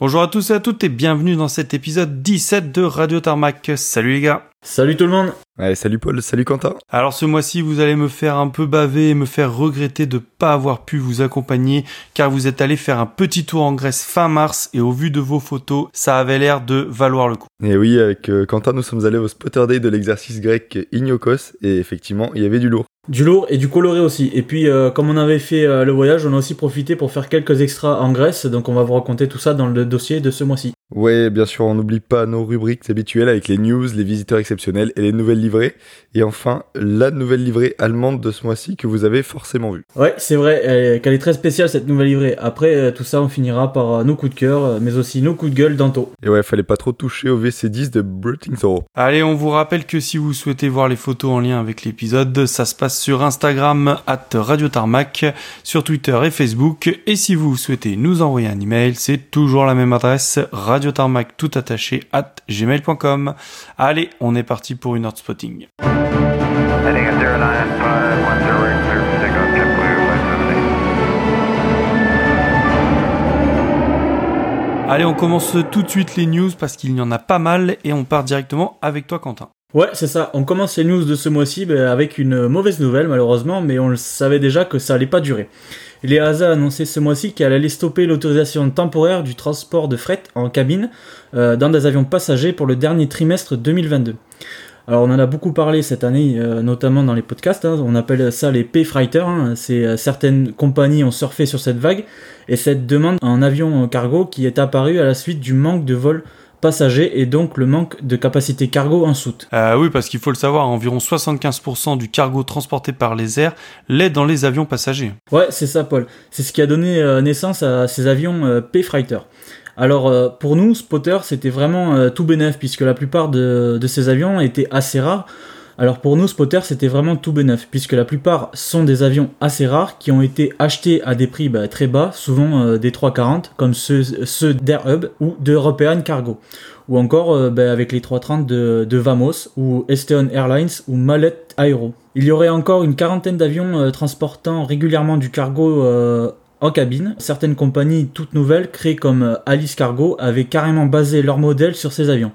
Bonjour à tous et à toutes et bienvenue dans cet épisode 17 de Radio Tarmac. Salut les gars. Salut tout le monde. Ouais, salut Paul, salut Quentin. Alors ce mois-ci, vous allez me faire un peu baver et me faire regretter de pas avoir pu vous accompagner car vous êtes allé faire un petit tour en Grèce fin mars et au vu de vos photos, ça avait l'air de valoir le coup. Et oui, avec euh, Quentin, nous sommes allés au Spotter Day de l'exercice grec Ignokos et effectivement, il y avait du lourd. Du lourd et du coloré aussi. Et puis, euh, comme on avait fait euh, le voyage, on a aussi profité pour faire quelques extras en Grèce. Donc, on va vous raconter tout ça dans le dossier de ce mois-ci. Ouais, bien sûr, on n'oublie pas nos rubriques habituelles avec les news, les visiteurs exceptionnels et les nouvelles livrées. Et enfin, la nouvelle livrée allemande de ce mois-ci que vous avez forcément vue. Ouais, c'est vrai qu'elle est très spéciale cette nouvelle livrée. Après, euh, tout ça, on finira par nos coups de cœur, mais aussi nos coups de gueule d'Anto. Et ouais, fallait pas trop toucher au VC10 de Bruttingthor. Allez, on vous rappelle que si vous souhaitez voir les photos en lien avec l'épisode, ça se passe sur Instagram at Radio Tarmac, sur Twitter et Facebook. Et si vous souhaitez nous envoyer un email, c'est toujours la même adresse, radiotarmac tout attaché at gmail.com. Allez, on est parti pour une heure de spotting. Allez, on commence tout de suite les news parce qu'il y en a pas mal et on part directement avec toi Quentin. Ouais, c'est ça. On commence les news de ce mois-ci ben, avec une mauvaise nouvelle, malheureusement, mais on le savait déjà que ça allait pas durer. L'EASA a annoncé ce mois-ci qu'elle allait stopper l'autorisation temporaire du transport de fret en cabine euh, dans des avions passagers pour le dernier trimestre 2022. Alors on en a beaucoup parlé cette année, euh, notamment dans les podcasts. Hein. on appelle ça les P-Freighters. Hein. euh, certaines compagnies ont surfé sur cette vague et cette demande en avion cargo qui est apparue à la suite du manque de vols passagers et donc le manque de capacité cargo en soute. Euh, oui, parce qu'il faut le savoir, environ 75% du cargo transporté par les airs l'est dans les avions passagers. Ouais, c'est ça, Paul. C'est ce qui a donné euh, naissance à ces avions euh, P-Freighter. Alors euh, pour nous, Spotter, c'était vraiment tout bénef puisque la plupart de, de ces avions étaient assez rares. Alors pour nous, Spotter, c'était vraiment tout bénef, puisque la plupart sont des avions assez rares qui ont été achetés à des prix bah, très bas, souvent euh, des 340, comme ceux, ceux d'Airhub ou d'European Cargo, ou encore euh, bah, avec les 330 de, de, Vamos, ou Esteon Airlines, ou Mallet Aero. Il y aurait encore une quarantaine d'avions euh, transportant régulièrement du cargo en cabine. Certaines compagnies toutes nouvelles, créées comme Alice Cargo, avaient carrément basé leur modèle sur ces avions.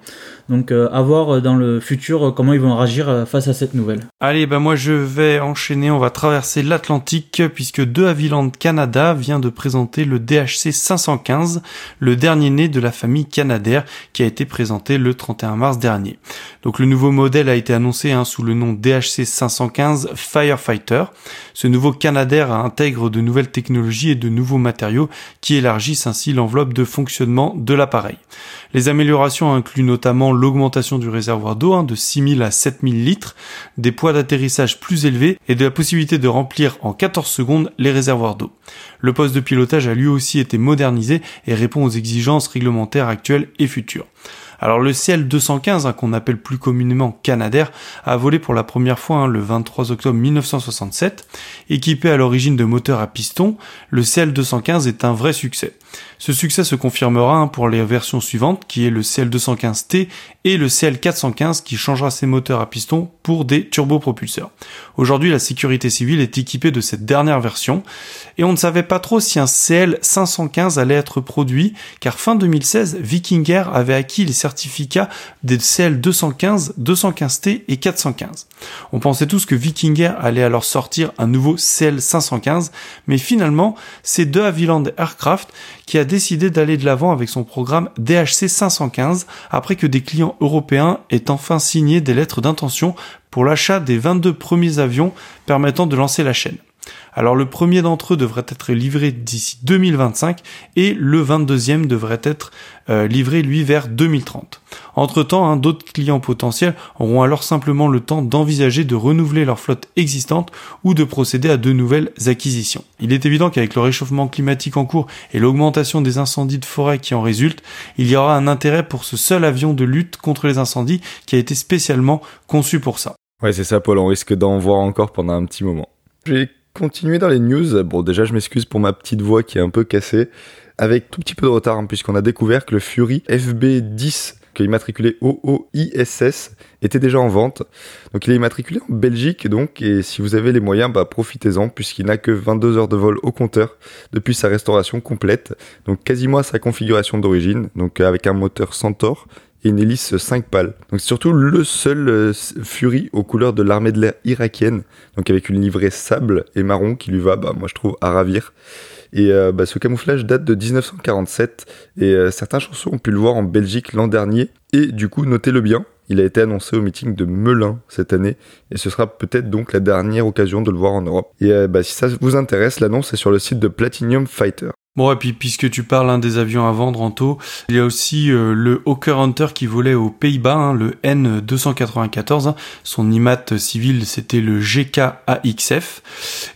Donc euh, à voir euh, dans le futur euh, comment ils vont réagir face à cette nouvelle. Allez, ben moi je vais enchaîner, on va traverser l'Atlantique puisque De Havilland Canada vient de présenter le DHC 515, le dernier né de la famille Canadair qui a été présenté le 31 mars dernier. Donc le nouveau modèle a été annoncé hein, sous le nom DHC 515 Firefighter. Ce nouveau Canadair intègre de nouvelles technologies et de nouveaux matériaux qui élargissent ainsi l'enveloppe de fonctionnement de l'appareil. Les améliorations incluent notamment l'augmentation du réservoir d'eau hein, de 6000 à 7000 litres, des poids d'atterrissage plus élevés et de la possibilité de remplir en 14 secondes les réservoirs d'eau. Le poste de pilotage a lui aussi été modernisé et répond aux exigences réglementaires actuelles et futures. Alors le CL215, hein, qu'on appelle plus communément Canadair, a volé pour la première fois hein, le 23 octobre 1967. Équipé à l'origine de moteurs à piston, le CL215 est un vrai succès. Ce succès se confirmera hein, pour les versions suivantes, qui est le CL215T et le CL415 qui changera ses moteurs à piston pour des turbopropulseurs. Aujourd'hui, la sécurité civile est équipée de cette dernière version et on ne savait pas trop si un CL515 allait être produit car fin 2016, Viking Air avait acquis les certificats des CL215, 215T et 415. On pensait tous que Viking Air allait alors sortir un nouveau CL515, mais finalement, c'est de Havilland Aircraft qui a décidé d'aller de l'avant avec son programme DHC 515 après que des clients européens aient enfin signé des lettres d'intention pour l'achat des 22 premiers avions permettant de lancer la chaîne. Alors le premier d'entre eux devrait être livré d'ici 2025 et le 22e devrait être euh, livré lui vers 2030. Entre-temps, hein, d'autres clients potentiels auront alors simplement le temps d'envisager de renouveler leur flotte existante ou de procéder à de nouvelles acquisitions. Il est évident qu'avec le réchauffement climatique en cours et l'augmentation des incendies de forêt qui en résultent, il y aura un intérêt pour ce seul avion de lutte contre les incendies qui a été spécialement conçu pour ça. Ouais, c'est ça, Paul, on risque d'en voir encore pendant un petit moment. J'ai continué dans les news. Bon, déjà, je m'excuse pour ma petite voix qui est un peu cassée avec tout petit peu de retard, hein, puisqu'on a découvert que le Fury FB10 qui est immatriculé OOISS, était déjà en vente. Donc il est immatriculé en Belgique, donc, et si vous avez les moyens, bah, profitez-en, puisqu'il n'a que 22 heures de vol au compteur depuis sa restauration complète, donc quasiment à sa configuration d'origine, donc avec un moteur Centaur et une hélice 5 pales. Donc c'est surtout le seul euh, Fury aux couleurs de l'armée de l'air irakienne, donc avec une livrée sable et marron qui lui va, bah, moi je trouve, à ravir. Et euh, bah, ce camouflage date de 1947 et euh, certains chansons ont pu le voir en Belgique l'an dernier. Et du coup, notez-le bien, il a été annoncé au meeting de Melun cette année et ce sera peut-être donc la dernière occasion de le voir en Europe. Et bah, si ça vous intéresse, l'annonce est sur le site de Platinum Fighter. Bon, et puis puisque tu parles hein, des avions à vendre en taux, il y a aussi euh, le Hawker Hunter qui volait aux Pays-Bas, hein, le N294. Hein. son IMAT civil, c'était le GK-AXF.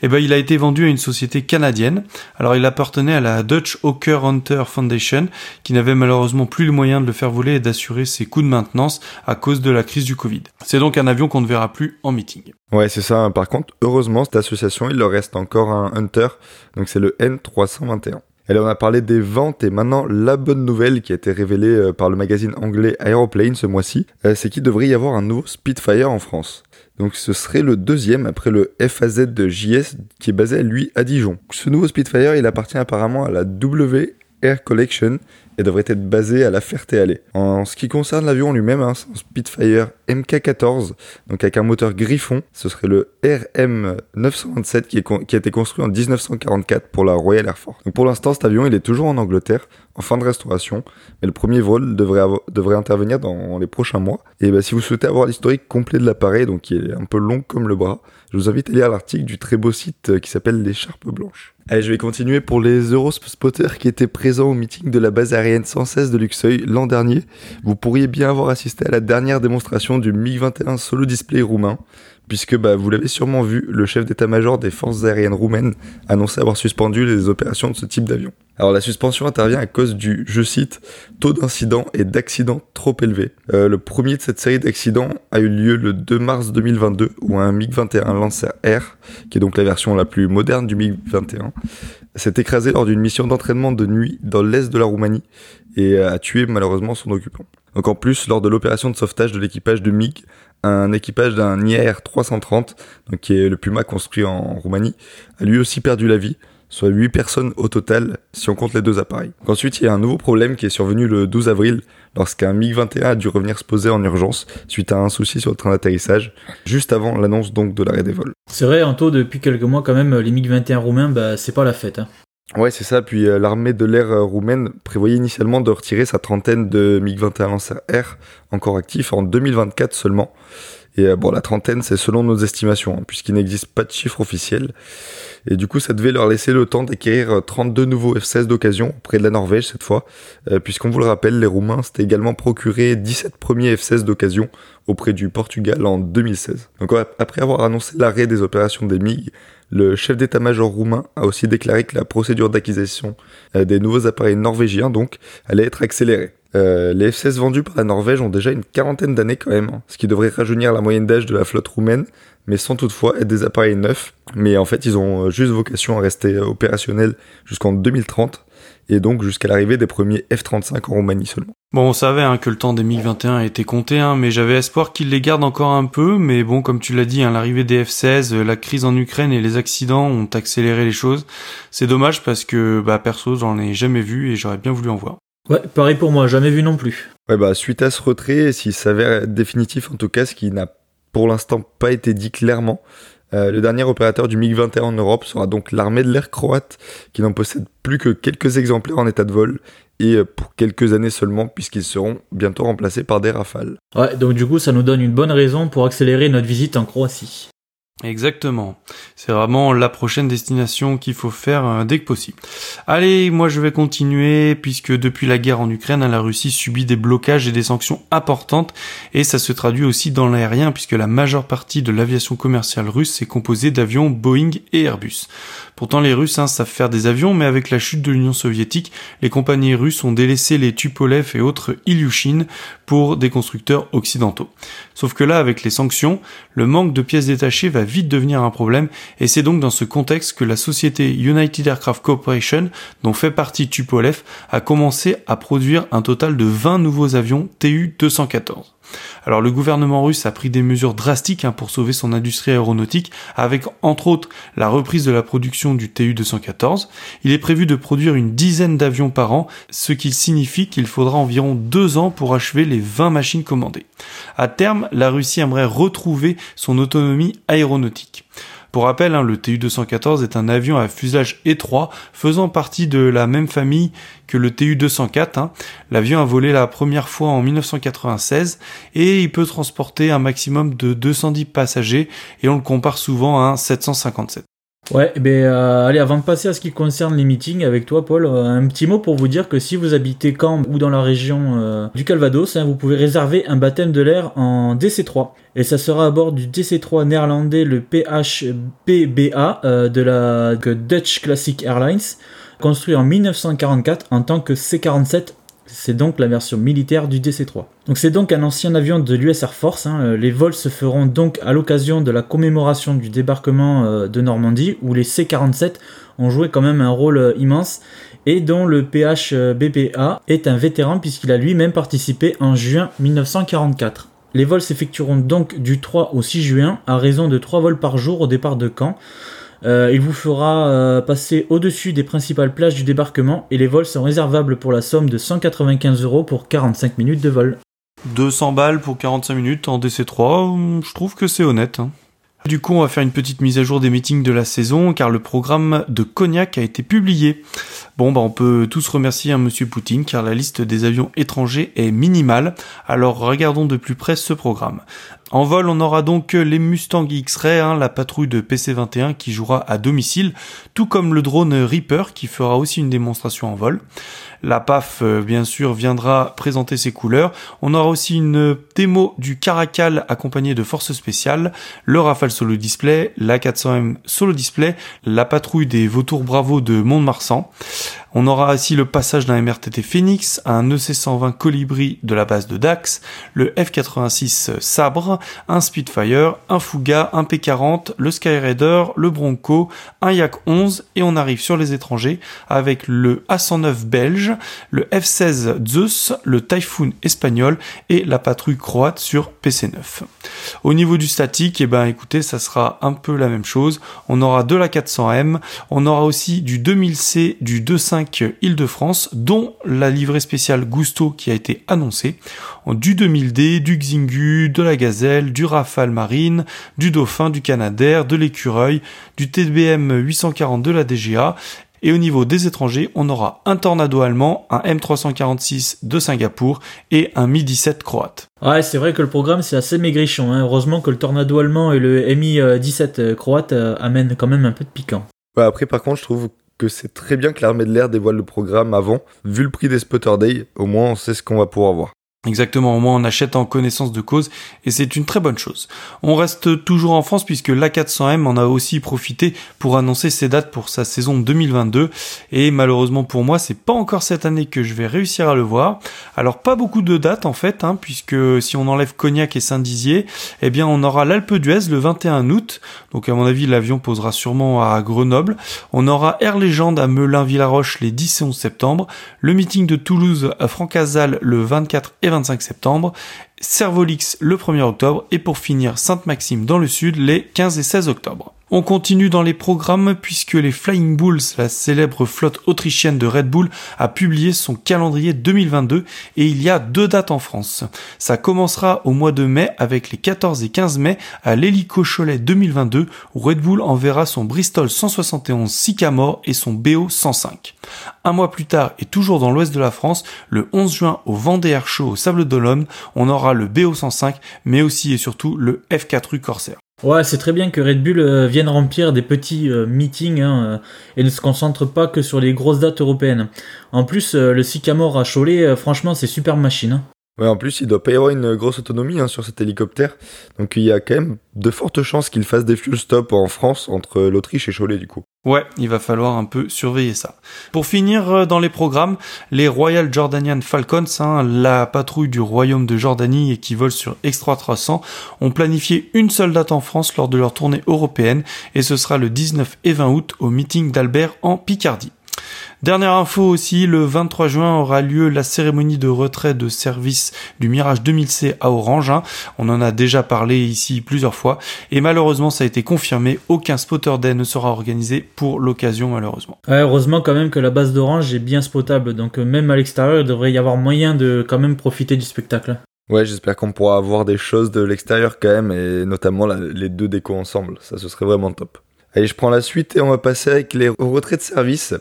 Et ben, il a été vendu à une société canadienne. Alors, il appartenait à la Dutch Hawker Hunter Foundation, qui n'avait malheureusement plus le moyen de le faire voler et d'assurer ses coûts de maintenance à cause de la crise du Covid. C'est donc un avion qu'on ne verra plus en meeting. Ouais, c'est ça. Par contre, heureusement, cette association, il leur reste encore un Hunter. Donc, c'est le N321. Là, on a parlé des ventes et maintenant la bonne nouvelle qui a été révélée euh, par le magazine anglais Aeroplane ce mois-ci, euh, c'est qu'il devrait y avoir un nouveau Spitfire en France. Donc ce serait le deuxième après le FAZ de JS qui est basé lui à Dijon. Ce nouveau Spitfire, il appartient apparemment à la W Air Collection et devrait être basé à la Ferté-Alais. En ce qui concerne l'avion lui-même, hein, c'est un Spitfire MK14, donc avec un moteur Griffon. Ce serait le RM927 qui, a été construit en 1944 pour la Royal Air Force. Donc pour l'instant, cet avion, il est toujours en Angleterre, en fin de restauration, mais le premier vol devrait, devrait intervenir dans les prochains mois. Et bah, si vous souhaitez avoir l'historique complet de l'appareil, donc qui est un peu long comme le bras, je vous invite à lire l'article du très beau site euh, qui s'appelle L'écharpe blanche. Allez, je vais continuer pour les Eurospotters qui étaient présents au meeting de la base aérienne 116 de Luxeuil l'an dernier. Vous pourriez bien avoir assisté à la dernière démonstration du MiG-21 solo display roumain, puisque bah, vous l'avez sûrement vu, le chef d'état-major des forces aériennes roumaines annonçait avoir suspendu les opérations de ce type d'avion. Alors la suspension intervient à cause du, je cite, taux d'incidents et d'accidents trop élevé. Euh, le premier de cette série d'accidents a eu lieu le 2 mars 2022 où un MiG-21 Lancer Air, qui est donc la version la plus moderne du MiG-21, s'est écrasé lors d'une mission d'entraînement de nuit dans l'est de la Roumanie et a tué malheureusement son occupant. Donc en plus, lors de l'opération de sauvetage de l'équipage de MiG, un équipage d'un IR 330, donc qui est le Puma construit en Roumanie, a lui aussi perdu la vie, soit 8 personnes au total si on compte les deux appareils. ensuite, il y a un nouveau problème qui est survenu le 12 avril lorsqu'un MiG-21 a dû revenir se poser en urgence suite à un souci sur le train d'atterrissage, juste avant l'annonce donc de l'arrêt des vols. C'est vrai, Anto, depuis quelques mois quand même, les MiG-21 roumains, bah, c'est pas la fête. Hein. Ouais, c'est ça. Puis euh, l'armée de l'air euh, roumaine prévoyait initialement de retirer sa trentaine de MiG-21 Lancer Air encore actifs en 2024 seulement. Et euh, bon, la trentaine, c'est selon nos estimations, hein, puisqu'il n'existe pas de chiffre officiel. Et du coup, ça devait leur laisser le temps d'acquérir 32 euh, nouveaux F-16 d'occasion auprès de la Norvège cette fois, euh, puisqu'on vous le rappelle, les Roumains s'étaient également procuré 17 premiers F-16 d'occasion auprès du Portugal en 2016. Donc après avoir annoncé l'arrêt des opérations des MiG, le chef d'état-major roumain a aussi déclaré que la procédure d'acquisition des nouveaux appareils norvégiens donc allait être accélérée. Euh, les F-16 vendus par la Norvège ont déjà une quarantaine d'années quand même, hein, ce qui devrait rajeunir la moyenne d'âge de la flotte roumaine, mais sans toutefois être des appareils neufs. Mais en fait, ils ont euh, juste vocation à rester euh, opérationnels jusqu'en 2030, et donc jusqu'à l'arrivée des premiers F-35 en Roumanie seulement. Bon, on savait hein, que le temps des MiG-21 était compté, hein, mais j'avais espoir qu'ils les gardent encore un peu, mais bon, comme tu l'as dit, l'arrivée des F-16, la crise en Ukraine et les accidents ont accéléré les choses. C'est dommage parce que, bah, perso, j'en ai jamais vu et j'aurais bien voulu en voir. Ouais, pareil pour moi, jamais vu non plus. Ouais, bah, suite à ce retrait, s'il s'avère définitif en tout cas, ce qui n'a pour l'instant pas été dit clairement, euh, le dernier opérateur du MiG-21 en Europe sera donc l'armée de l'air croate, qui n'en possède plus que quelques exemplaires en état de vol, et euh, pour quelques années seulement, puisqu'ils seront bientôt remplacés par des rafales. Ouais, donc du coup, ça nous donne une bonne raison pour accélérer notre visite en Croatie. Exactement. C'est vraiment la prochaine destination qu'il faut faire euh, dès que possible. Allez, moi je vais continuer puisque depuis la guerre en Ukraine, la Russie subit des blocages et des sanctions importantes et ça se traduit aussi dans l'aérien puisque la majeure partie de l'aviation commerciale russe est composée d'avions Boeing et Airbus. Pourtant les Russes hein, savent faire des avions mais avec la chute de l'Union soviétique, les compagnies russes ont délaissé les Tupolev et autres Ilyushin pour des constructeurs occidentaux. Sauf que là avec les sanctions, le manque de pièces détachées va vite devenir un problème et c'est donc dans ce contexte que la société United Aircraft Corporation, dont fait partie Tupolev, a commencé à produire un total de 20 nouveaux avions TU-214. Alors le gouvernement russe a pris des mesures drastiques hein, pour sauver son industrie aéronautique, avec entre autres la reprise de la production du TU-214. Il est prévu de produire une dizaine d'avions par an, ce qui signifie qu'il faudra environ deux ans pour achever les 20 machines commandées. À terme, la Russie aimerait retrouver son autonomie aéronautique. Pour rappel, hein, le TU-214 est un avion à fuselage étroit faisant partie de la même famille que le TU-204. Hein. L'avion a volé la première fois en 1996 et il peut transporter un maximum de 210 passagers et on le compare souvent à un 757. Ouais, eh ben euh, allez, avant de passer à ce qui concerne les meetings avec toi, Paul, euh, un petit mot pour vous dire que si vous habitez Caen ou dans la région euh, du Calvados, hein, vous pouvez réserver un baptême de l'air en DC3. Et ça sera à bord du DC3 néerlandais, le PHPBA de la Dutch Classic Airlines, construit en 1944 en tant que C-47 c'est donc la version militaire du DC-3. Donc c'est donc un ancien avion de l'US Air Force. Hein. Les vols se feront donc à l'occasion de la commémoration du débarquement euh, de Normandie, où les C-47 ont joué quand même un rôle euh, immense, et dont le PHBPA est un vétéran puisqu'il a lui-même participé en juin 1944. Les vols s'effectueront donc du 3 au 6 juin, à raison de 3 vols par jour au départ de Caen. Euh, il vous fera euh, passer au-dessus des principales plages du débarquement et les vols sont réservables pour la somme de 195 euros pour 45 minutes de vol. 200 balles pour 45 minutes en DC3, je trouve que c'est honnête. Hein. Du coup, on va faire une petite mise à jour des meetings de la saison, car le programme de Cognac a été publié. Bon, bah, on peut tous remercier un monsieur Poutine, car la liste des avions étrangers est minimale. Alors, regardons de plus près ce programme. En vol, on aura donc les Mustang X-Ray, hein, la patrouille de PC-21 qui jouera à domicile, tout comme le drone Reaper qui fera aussi une démonstration en vol. La PAF, euh, bien sûr, viendra présenter ses couleurs. On aura aussi une démo du Caracal accompagné de forces spéciales, le Rafale Solo Display, la 400M Solo Display, la patrouille des Vautours Bravo de Mont-de-Marsan. On aura aussi le passage d'un MRTT Phoenix, un EC-120 Colibri de la base de Dax, le F-86 Sabre, un Spitfire, un Fuga, un P-40, le Skyraider, le Bronco, un Yak 11 et on arrive sur les étrangers avec le A109 belge, le F-16 Zeus, le Typhoon espagnol et la patrouille croate sur PC9. Au niveau du statique, eh ben écoutez, ça sera un peu la même chose. On aura de la 400M, on aura aussi du 2000C, du 25 Île-de-France, dont la livrée spéciale Gusto qui a été annoncée, du 2000D, du Xingu, de la Gazelle, du Rafale Marine, du Dauphin, du Canadair, de l'Écureuil, du TBM 840 de la DGA et au niveau des étrangers, on aura un Tornado allemand, un M346 de Singapour et un Mi-17 croate. Ouais, c'est vrai que le programme c'est assez maigrichon. Hein. Heureusement que le Tornado allemand et le Mi-17 croate euh, amènent quand même un peu de piquant. après, par contre, je trouve que c'est très bien que l'armée de l'air dévoile le programme avant. Vu le prix des Spotter Day, au moins on sait ce qu'on va pouvoir voir. Exactement, au moins on achète en connaissance de cause et c'est une très bonne chose. On reste toujours en France puisque l'A400M en a aussi profité pour annoncer ses dates pour sa saison 2022 et malheureusement pour moi c'est pas encore cette année que je vais réussir à le voir. Alors pas beaucoup de dates en fait hein, puisque si on enlève Cognac et Saint-Dizier, eh bien on aura l'Alpe d'Huez le 21 août, donc à mon avis l'avion posera sûrement à Grenoble. On aura Air Légende à Melun-Villaroche les 10 et 11 septembre, le meeting de Toulouse à Francazal le 24 et 25 septembre, Servolix le 1er octobre et pour finir Sainte-Maxime dans le sud les 15 et 16 octobre. On continue dans les programmes puisque les Flying Bulls, la célèbre flotte autrichienne de Red Bull, a publié son calendrier 2022 et il y a deux dates en France. Ça commencera au mois de mai avec les 14 et 15 mai à l'Hélico Cholet 2022 où Red Bull enverra son Bristol 171 Sycamore et son BO 105. Un mois plus tard et toujours dans l'ouest de la France, le 11 juin au Vendée Show au Sable d'Olonne, on aura le BO 105 mais aussi et surtout le F4U Corsair. Ouais, c'est très bien que Red Bull euh, vienne remplir des petits euh, meetings hein, euh, et ne se concentre pas que sur les grosses dates européennes. En plus, le Sycamore à Cholet, franchement, c'est super machine. Hein. Ouais, en plus, il doit pas y avoir une grosse autonomie hein, sur cet hélicoptère. Donc il y a quand même de fortes chances qu'il fasse des fuel stops en France entre l'Autriche et Cholet du coup. Ouais, il va falloir un peu surveiller ça. Pour finir euh, dans les programmes, les Royal Jordanian Falcons, hein, la patrouille du royaume de Jordanie et qui vole sur Extra 300, ont planifié une seule date en France lors de leur tournée européenne et ce sera le 19 et 20 août au meeting d'Albert en Picardie. Dernière info aussi, le 23 juin aura lieu la cérémonie de retrait de service du Mirage 2000C à Orange. Hein. On en a déjà parlé ici plusieurs fois et malheureusement ça a été confirmé, aucun spotter day ne sera organisé pour l'occasion malheureusement. heureusement quand même que la base d'Orange est bien spotable, donc euh, même à l'extérieur il devrait y avoir moyen de quand même profiter du spectacle. Ouais, j'espère qu'on pourra avoir des choses de l'extérieur quand même, et notamment les deux décos ensemble. Ça, ce serait vraiment top. Allez, je prends la suite et on va passer avec les retraits de service.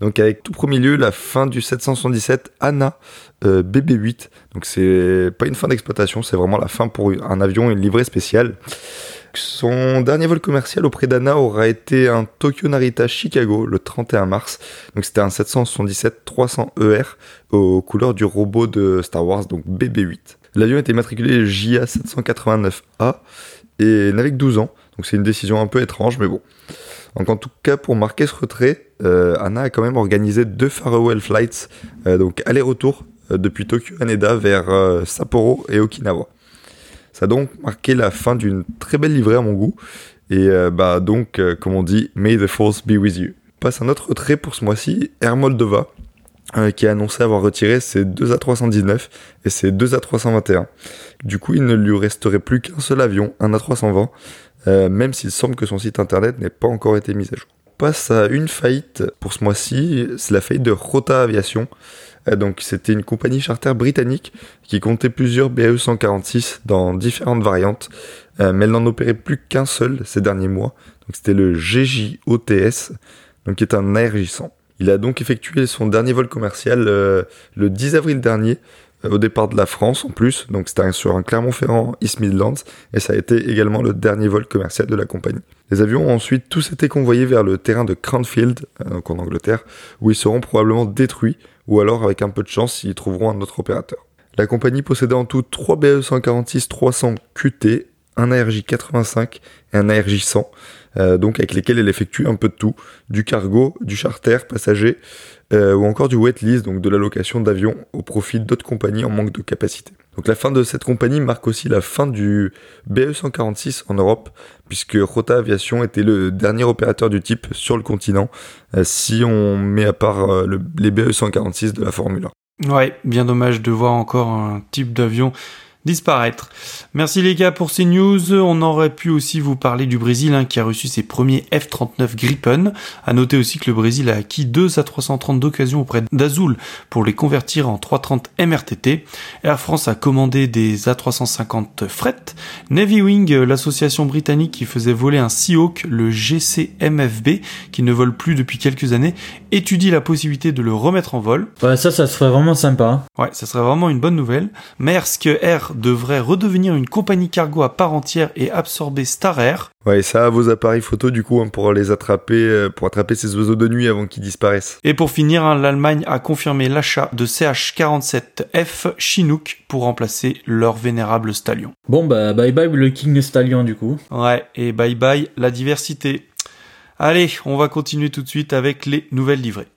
Donc avec tout premier lieu la fin du 777 ANA euh, BB8. Donc c'est pas une fin d'exploitation, c'est vraiment la fin pour un avion, une livrée spéciale. Son dernier vol commercial auprès d'ANA aura été un Tokyo Narita Chicago le 31 mars. Donc c'était un 777-300 ER aux couleurs du robot de Star Wars, donc BB8. L'avion était matriculé JA 789A et n'avait que 12 ans. Donc c'est une décision un peu étrange, mais bon. Donc en tout cas, pour marquer ce retrait, euh, Anna a quand même organisé deux farewell flights, euh, donc aller-retour euh, depuis Tokyo Haneda vers Sapporo et Okinawa. Ça a donc marqué la fin d'une très belle livrée à mon goût. Et bah donc, comme on dit, May the Force be with you. Passe un autre retrait pour ce mois-ci, Air Moldova, qui a annoncé avoir retiré ses deux A319 et ses deux A321. Du coup, il ne lui resterait plus qu'un seul avion, un A320, euh, même s'il semble que son site internet n'ait pas encore été mis à jour. On passe à une faillite pour ce mois-ci, c'est la faillite de Rota Aviation. Euh, donc c'était une compagnie charter britannique qui comptait plusieurs BAE 146 dans différentes variantes, euh, mais elle n'en opérait plus qu'un seul ces derniers mois. Donc c'était le GJOTS, donc qui est un ARJ100. Il a donc effectué son dernier vol commercial le 10 avril dernier euh, au départ de la France en plus, donc c'était sur un Clermont-Ferrand East Midlands, et ça a été également le dernier vol commercial de la compagnie. Les avions ont ensuite tous été convoyés vers le terrain de Cranfield, euh, donc en Angleterre, où ils seront probablement détruits, ou alors avec un peu de chance, ils trouveront un autre opérateur. La compagnie possédait en tout 3 BE-146-300 QT, un ARJ 85 et un ARJ 100, euh, donc avec lesquels elle effectue un peu de tout, du cargo, du charter, passager, euh, ou encore du wet lease, donc de l'allocation d'avions au profit d'autres compagnies en manque de capacité. Donc la fin de cette compagnie marque aussi la fin du BE 146 en Europe, puisque Rota Aviation était le dernier opérateur du type sur le continent, euh, si on met à part les BE 146 de la Formule 1. Ouais, bien dommage de voir encore un type d'avion disparaître. Merci les gars pour ces news. On aurait pu aussi vous parler du Brésil hein, qui a reçu ses premiers F-39 Gripen. À noter aussi que le Brésil a acquis 2 A330 d'occasion auprès d'Azul pour les convertir en 330 MRTT. Air France a commandé des A350 fret. Navy Wing, l'association britannique qui faisait voler un Seahawk, le GCMFB, qui ne vole plus depuis quelques années, étudie la possibilité de le remettre en vol. Ouais, ça, ça serait vraiment sympa. Ouais, ça serait vraiment une bonne nouvelle. Maersk Air devrait redevenir une compagnie cargo à part entière et absorber Star Air. Ouais, ça a vos appareils photo du coup hein, pour les attraper, euh, pour attraper ces oiseaux de nuit avant qu'ils disparaissent. Et pour finir, hein, l'Allemagne a confirmé l'achat de CH-47F Chinook pour remplacer leur vénérable Stallion. Bon bah bye bye le King Stallion du coup. Ouais, et bye bye la diversité. Allez, on va continuer tout de suite avec les nouvelles livrées.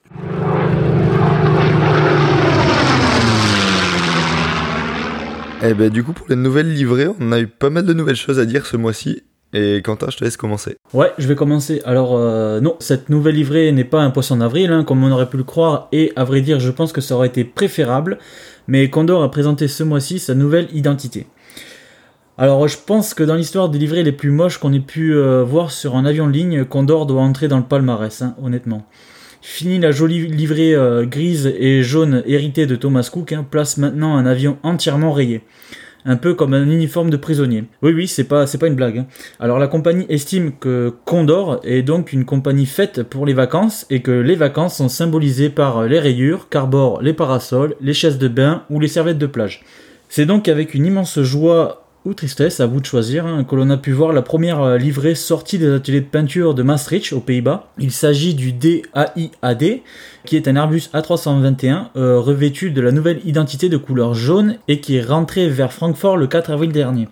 Eh ben du coup pour les nouvelles livrées, on a eu pas mal de nouvelles choses à dire ce mois-ci. Et Quentin, je te laisse commencer. Ouais, je vais commencer. Alors euh, non, cette nouvelle livrée n'est pas un poisson d'avril, hein, comme on aurait pu le croire, et à vrai dire, je pense que ça aurait été préférable. Mais Condor a présenté ce mois-ci sa nouvelle identité. Alors je pense que dans l'histoire des livrées les plus moches qu'on ait pu euh, voir sur un avion de ligne, Condor doit entrer dans le palmarès, hein, honnêtement. Fini la jolie livrée euh, grise et jaune héritée de Thomas Cook, hein, place maintenant un avion entièrement rayé. Un peu comme un uniforme de prisonnier. Oui, oui, c'est pas, pas une blague. Hein. Alors la compagnie estime que Condor est donc une compagnie faite pour les vacances et que les vacances sont symbolisées par les rayures qu'arborent les parasols, les chaises de bain ou les serviettes de plage. C'est donc avec une immense joie ou tristesse, à vous de choisir, hein, que l'on a pu voir la première euh, livrée sortie des ateliers de peinture de Maastricht aux Pays-Bas. Il s'agit du DAIAD, qui est un Airbus A321 euh, revêtu de la nouvelle identité de couleur jaune et qui est rentré vers Francfort le 4 avril dernier.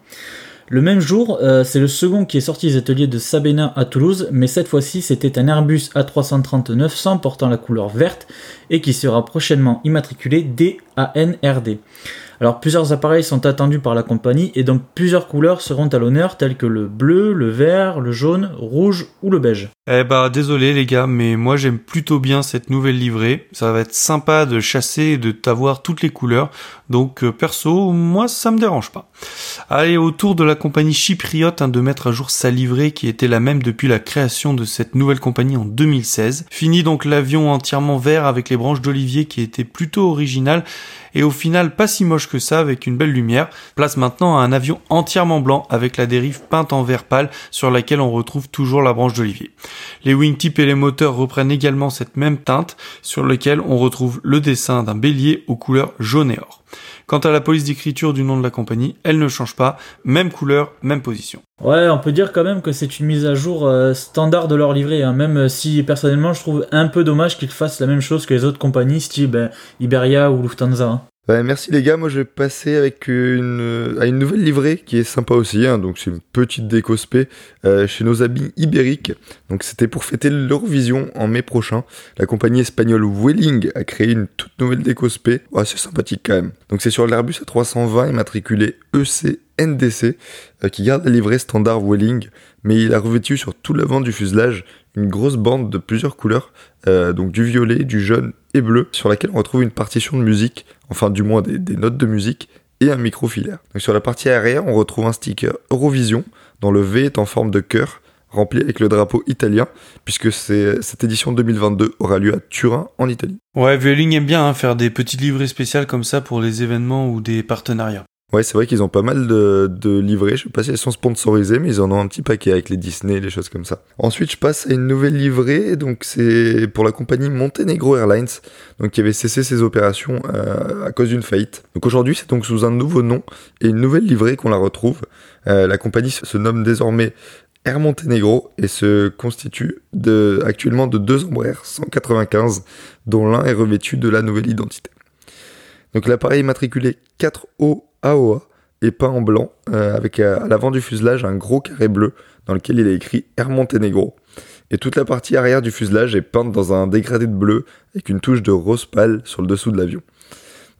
Le même jour, euh, c'est le second qui est sorti des ateliers de Sabena à Toulouse, mais cette fois-ci c'était un Airbus A330-900 portant la couleur verte et qui sera prochainement immatriculé DANRD. Alors plusieurs appareils sont attendus par la compagnie et donc plusieurs couleurs seront à l'honneur telles que le bleu, le vert, le jaune, rouge ou le beige. Eh bah désolé les gars, mais moi j'aime plutôt bien cette nouvelle livrée. Ça va être sympa de chasser et de t'avoir toutes les couleurs. Donc euh, perso, moi ça me dérange pas. Allez, au tour de la compagnie chypriote hein, de mettre à jour sa livrée qui était la même depuis la création de cette nouvelle compagnie en 2016. Fini donc l'avion entièrement vert avec les branches d'olivier qui était plutôt original et au final pas si moche que ça avec une belle lumière. Place maintenant à un avion entièrement blanc avec la dérive peinte en vert pâle sur laquelle on retrouve toujours la branche d'olivier. Les wingtips et les moteurs reprennent également cette même teinte sur lequel on retrouve le dessin d'un bélier aux couleurs jaune et or. Quant à la police d'écriture du nom de la compagnie, elle ne change pas, même couleur, même position. Ouais, on peut dire quand même que c'est une mise à jour euh, standard de leur livret, hein, même si personnellement je trouve un peu dommage qu'ils fassent la même chose que les autres compagnies, style ben, Iberia ou Lufthansa. Hein. Ouais, merci les gars, moi je vais passer avec une, à une nouvelle livrée qui est sympa aussi, hein. donc c'est une petite déco spé euh, chez nos amis ibériques. Donc c'était pour fêter l'Eurovision en mai prochain. La compagnie espagnole Welling a créé une toute nouvelle déco spé, assez sympathique quand même. Donc c'est sur l'Airbus A320 immatriculé EC NDC euh, qui garde la livrée standard Welling, mais il a revêtu sur tout l'avant du fuselage une grosse bande de plusieurs couleurs, euh, donc du violet, du jaune et bleu, sur laquelle on retrouve une partition de musique enfin du moins des, notes de musique, et un micro filaire. Sur la partie arrière, on retrouve un sticker Eurovision, dont le V est en forme de cœur, rempli avec le drapeau italien, puisque cette édition 2022 aura lieu à Turin, en Italie. Ouais, Vueling aime bien hein, faire des petites livrées spéciales comme ça pour les événements ou des partenariats. Ouais, c'est vrai qu'ils ont pas mal de, de livrets. Je sais pas si elles sont sponsorisées, mais ils en ont un petit paquet avec les Disney, les choses comme ça. Ensuite, je passe à une nouvelle livrée. Donc, c'est pour la compagnie Montenegro Airlines, donc qui avait cessé ses opérations euh, à cause d'une faillite. Donc aujourd'hui, c'est donc sous un nouveau nom et une nouvelle livrée qu'on la retrouve. Euh, la compagnie se nomme désormais Air Montenegro et se constitue de, actuellement de deux Embraer 195, dont l'un est revêtu de la nouvelle identité. Donc l'appareil matriculé 4O AOA est peint en blanc, euh, avec à, l'avant du fuselage un gros carré bleu dans lequel il est écrit Air Montenegro. Et toute la partie arrière du fuselage est peinte dans un dégradé de bleu avec une touche de rose pâle sur le dessous de l'avion.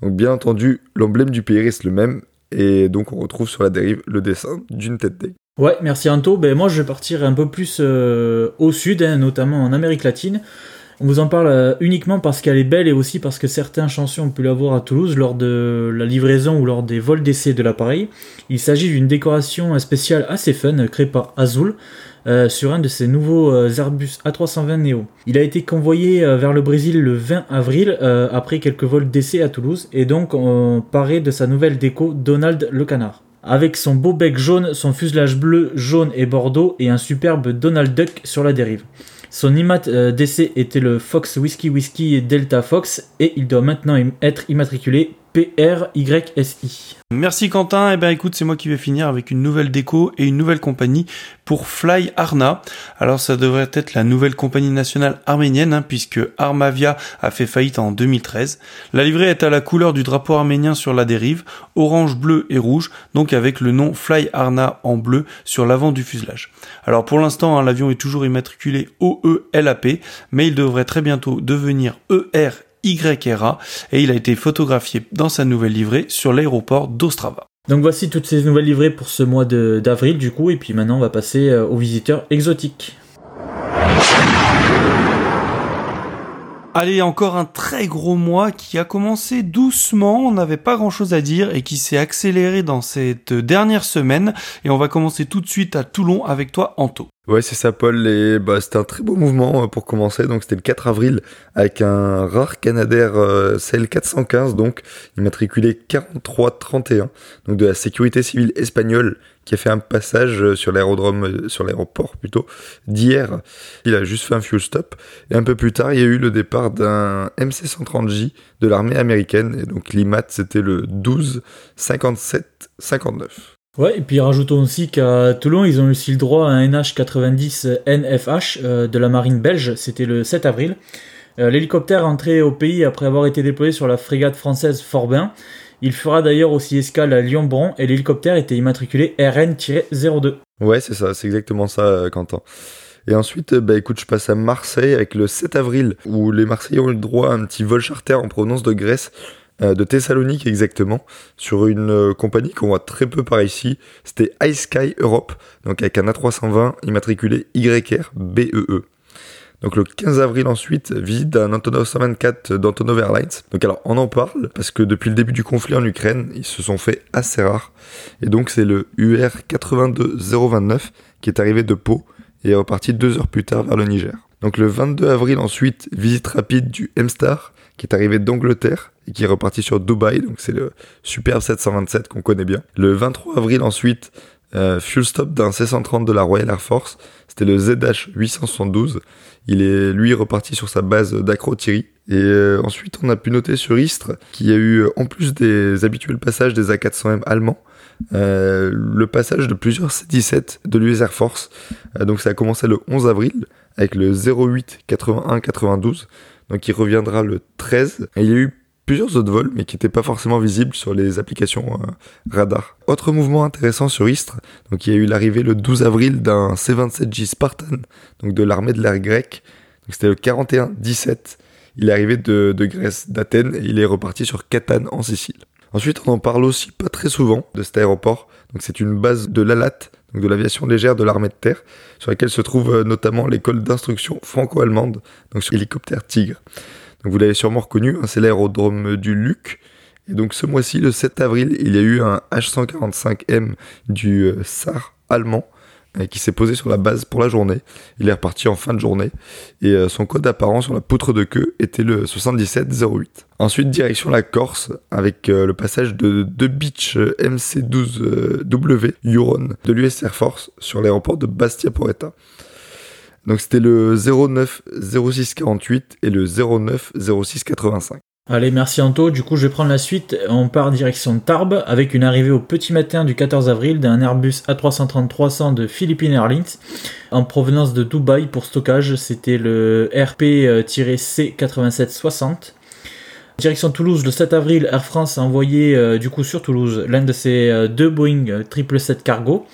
Donc bien entendu, l'emblème du pays reste le même, et donc on retrouve sur la dérive le dessin d'une tête d'aigle. Ouais, merci Anto. Ben, moi je vais partir un peu plus euh, au sud, hein, notamment en Amérique latine. On vous en parle euh, uniquement parce qu'elle est belle et aussi parce que certains chansons ont pu la voir à Toulouse lors de la livraison ou lors des vols d'essai de l'appareil. Il s'agit d'une décoration spéciale assez fun créée par Azul. Euh, sur un de ses nouveaux euh, Airbus A320 Neo. Il a été convoyé vers le Brésil le 20 avril après quelques vols d'essai à Toulouse et donc on paraît de sa nouvelle déco Donald le Canard. Avec son beau bec jaune, son fuselage bleu, jaune et bordeaux et un superbe Donald Duck sur la dérive. Son IMAT euh, d'essai était le Fox Whiskey Whiskey Delta Fox et il doit maintenant être immatriculé PRYSI. Merci Quentin, eh ben écoute, c'est moi qui vais finir avec une nouvelle déco et une nouvelle compagnie pour Fly Arna. Alors ça devrait être la nouvelle compagnie nationale arménienne, hein, puisque Armavia a fait faillite en 2013. La livrée est à la couleur du drapeau arménien sur la dérive, orange, bleu et rouge, donc avec le nom Fly Arna en bleu sur l'avant du fuselage. Alors pour l'instant, hein, l'avion est toujours immatriculé OELAP, mais il devrait très bientôt devenir ER YRA et il a été photographié dans sa nouvelle livrée sur l'aéroport d'Ostrava. Donc voici toutes ces nouvelles livrées pour ce mois d'avril du coup et puis maintenant on va passer euh, aux visiteurs exotiques. Allez, encore un très gros mois qui a commencé doucement, on n'avait pas grand chose à dire et qui s'est accéléré dans cette dernière semaine. Et on va commencer tout de suite à Toulon avec toi, Anto. Ouais, c'est ça, Paul. Et bah, c'était un très beau mouvement euh, pour commencer. Donc, c'était le 4 avril avec un rare Canadair euh, CL415, donc immatriculé 4331, donc de la sécurité civile espagnole, qui a fait un passage euh, sur l'aérodrome, sur l'aéroport plutôt, d'hier. Il a juste fait un fuel stop. Et un peu plus tard, il y a eu le départ d'un MC-130J de l'armée américaine. Et donc, l'IMAT, c'était le 12 57 59. Ouais, et puis rajoutons aussi qu'à Toulon, ils ont aussi le droit à un NH-90 NFH de la marine belge, c'était le 7 avril. L'hélicoptère est entré au pays après avoir été déployé sur la frégate française Forbin. Il fera d'ailleurs aussi escale à Lyon-Bron et l'hélicoptère était immatriculé RN-02. Ouais, c'est ça, c'est exactement ça, Quentin. Et ensuite, bah écoute, je passe à Marseille avec le 7 avril, où les Marseillais ont eu le droit à un petit vol charter en provenance de Grèce, euh, de Thessalonique exactement, sur une euh, compagnie qu'on voit très peu par ici. C'était iSky Europe, donc avec un A320 immatriculé YR BEE. Donc le 15 avril ensuite, visite d'un Antonov 124 d'Antonov Airlines. Donc alors on en parle parce que depuis le début du conflit en Ukraine, ils se sont fait assez rares. Et donc c'est le UR 82029 qui est arrivé de Pau et est reparti deux heures plus tard vers le Niger. Donc le 22 avril ensuite, visite rapide du M-Star qui est arrivé d'Angleterre et qui est reparti sur Dubaï, donc c'est le Superbe 727 qu'on connaît bien. Le 23 avril ensuite, euh, fuel stop d'un C-130 de la Royal Air Force, c'était le ZH 872 il est lui reparti sur sa base d'Acro-Thierry. Et euh, ensuite, on a pu noter sur Istres qu'il y a eu, en plus des habituels passages des A400M allemands, euh, le passage de plusieurs C-17 de l'US Air Force. Euh, donc ça a commencé le 11 avril avec le 08 81 92. Donc il reviendra le 13. Et il y a eu plusieurs autres vols, mais qui n'étaient pas forcément visibles sur les applications euh, radar. Autre mouvement intéressant sur Istres, donc il y a eu l'arrivée le 12 avril d'un C-27J Spartan, donc de l'armée de l'air grecque. C'était le 41-17. Il est arrivé de, Grèce, d'Athènes, et il est reparti sur Catane en Sicile. Ensuite, on en parle aussi pas très souvent de cet aéroport. Donc c'est une base de l'ALAT, donc de l'aviation légère de l'armée de terre, sur laquelle se trouve euh, notamment l'école d'instruction franco-allemande, donc sur hélicoptère Tigre. Donc vous l'avez sûrement reconnu, c'est l'aérodrome du Luc. Et donc ce mois-ci, le 7 avril, il y a eu un H145M du euh, SAR allemand euh, qui s'est posé sur la base pour la journée. Il est reparti en fin de journée et euh, son code apparent sur la poutre de queue était le 7708. Ensuite, direction la Corse avec le passage de deux Beach MC12W Huron de l'US Air Force sur l'aéroport de Bastia Poretta. Donc c'était le 09 06 48 et le 09 06 85. Allez, merci Anto. Du coup, je vais prendre la suite. On part direction Tarbes avec une arrivée au petit matin du 14 avril d'un Airbus A330-300 de Philippine Airlines en provenance de Dubaï pour stockage. C'était le RP-C8760. Direction Toulouse, le 7 avril, Air France a envoyé euh, du coup sur Toulouse l'un de ses euh, deux Boeing 777 cargo.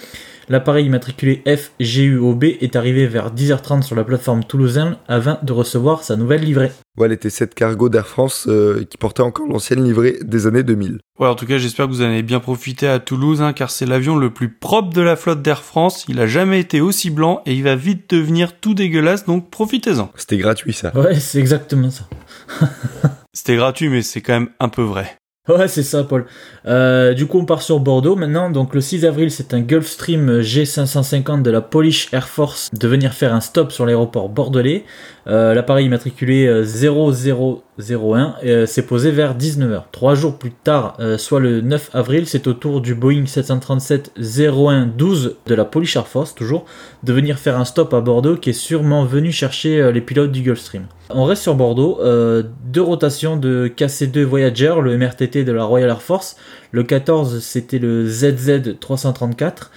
L'appareil immatriculé FGUOB est arrivé vers 10h30 sur la plateforme toulousaine avant de recevoir sa nouvelle livrée. Ouais, elle était cette cargo d'Air France euh, qui portait encore l'ancienne livrée des années 2000. Ouais, en tout cas, j'espère que vous en avez bien profité à Toulouse, hein, car c'est l'avion le plus propre de la flotte d'Air France. Il a jamais été aussi blanc et il va vite devenir tout dégueulasse, donc profitez-en. C'était gratuit, ça. Ouais, c'est exactement ça. C'était gratuit, mais c'est quand même un peu vrai. Ouais, c'est ça, Paul. Euh, du coup, on part sur Bordeaux maintenant. Donc, le 6 avril, c'est un Gulfstream G550 de la Polish Air Force de venir faire un stop sur l'aéroport bordelais. Euh, l'appareil immatriculé 0001 euh, s'est posé vers 19h. Trois jours plus tard, soit le 9 avril, c'est au tour du Boeing 737-0112 de la Polish Air Force, toujours, de venir faire un stop à Bordeaux qui est sûrement venu chercher les pilotes du Gulfstream. On reste sur Bordeaux, deux rotations de KC2 Voyager, le MRTT de la Royal Air Force. Le 14, c'était le ZZ 334.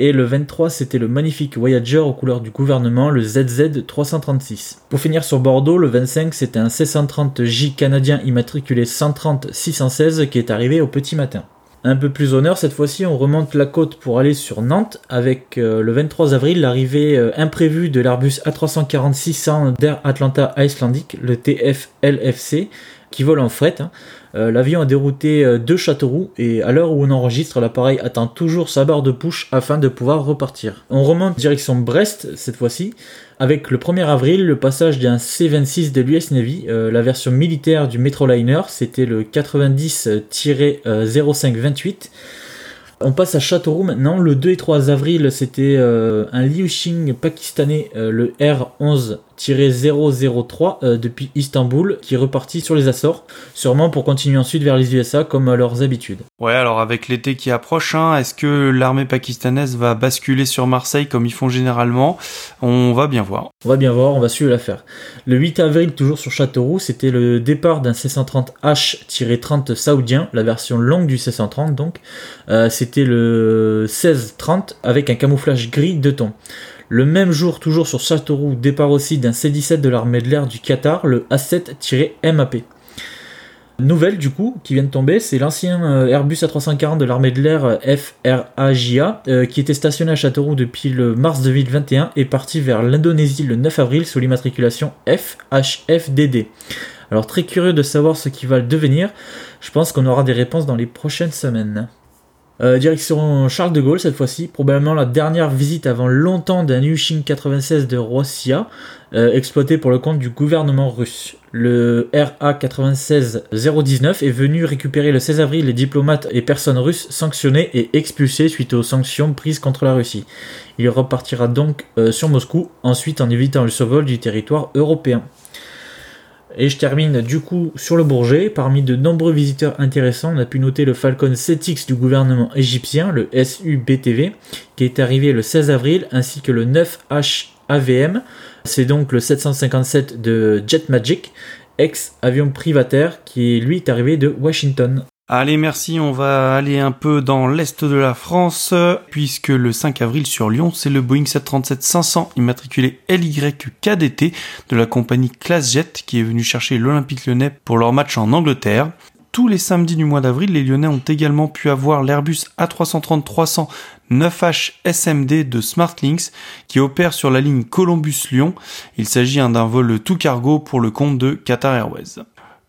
Et le 23, c'était le magnifique Voyager aux couleurs du gouvernement, le ZZ 336. Pour finir sur Bordeaux, le 25, c'était un C130J canadien immatriculé 130 616 qui est arrivé au petit matin. Un peu plus honneur, cette fois-ci, on remonte la côte pour aller sur Nantes avec euh, le 23 avril l'arrivée euh, imprévue de l'Airbus A340-600 d'Air Atlanta Icelandic, le TFLFC, qui vole en fret. Hein. Euh, l'avion a dérouté euh, deux Châteauroux et à l'heure où on enregistre, l'appareil attend toujours sa barre de push afin de pouvoir repartir. On remonte direction Brest cette fois-ci avec le 1er avril le passage d'un C-26 de l'US Navy, euh, la version militaire du Metroliner, c'était le 90-0528. On passe à Châteauroux maintenant. Le 2 et 3 avril, c'était un Liu Xing pakistanais, le R11 003 euh, depuis Istanbul qui est reparti sur les Açores, sûrement pour continuer ensuite vers les USA comme à leurs habitudes. Ouais, alors avec l'été qui approche, hein, est-ce que l'armée pakistanaise va basculer sur Marseille comme ils font généralement? On va bien voir. On va bien voir, on va suivre l'affaire. Le 8 avril, toujours sur Châteauroux, c'était le départ d'un C-130H-30 saoudien, la version longue du C-130 donc. Euh, c'était le 16-30 avec un camouflage gris de ton. Le même jour, toujours sur Châteauroux, départ aussi d'un C-17 de l'armée de l'air du Qatar, le A7-MAP. Nouvelle du coup qui vient de tomber, c'est l'ancien euh, Airbus A340 de l'armée de l'air euh, FRAJA euh, qui était stationné à Châteauroux depuis le mars 2021 et parti vers l'Indonésie le 9 avril sous l'immatriculation FHFDD. Alors très curieux de savoir ce qui va devenir, je pense qu'on aura des réponses dans les prochaines semaines. Euh, direction Charles de Gaulle cette fois-ci, probablement la dernière visite avant longtemps d'un Yushin 96 de Rossia, euh, exploité pour le compte du gouvernement russe. Le RA-96-019 est venu récupérer le 16 avril les diplomates et personnes russes sanctionnés et expulsés suite aux sanctions prises contre la Russie. Il repartira donc euh, sur Moscou, ensuite en évitant le survol du territoire européen. Et je termine du coup sur le Bourget. Parmi de nombreux visiteurs intéressants, on a pu noter le Falcon 7X du gouvernement égyptien, le SUBTV, qui est arrivé le 16 avril, ainsi que le 9H AVM. C'est donc le 757 de JetMagic, ex-avion privataire, qui lui est arrivé de Washington. Allez, merci. On va aller un peu dans l'est de la France, puisque le 5 avril sur Lyon, c'est le Boeing 737-500 immatriculé LYKDT de la compagnie ClassJet qui est venu chercher l'Olympique lyonnais pour leur match en Angleterre. Tous les samedis du mois d'avril, les Lyonnais ont également pu avoir l'Airbus A330-300 9H SMD de Smartlinks qui opère sur la ligne Columbus-Lyon. Il s'agit d'un vol tout cargo pour le compte de Qatar Airways.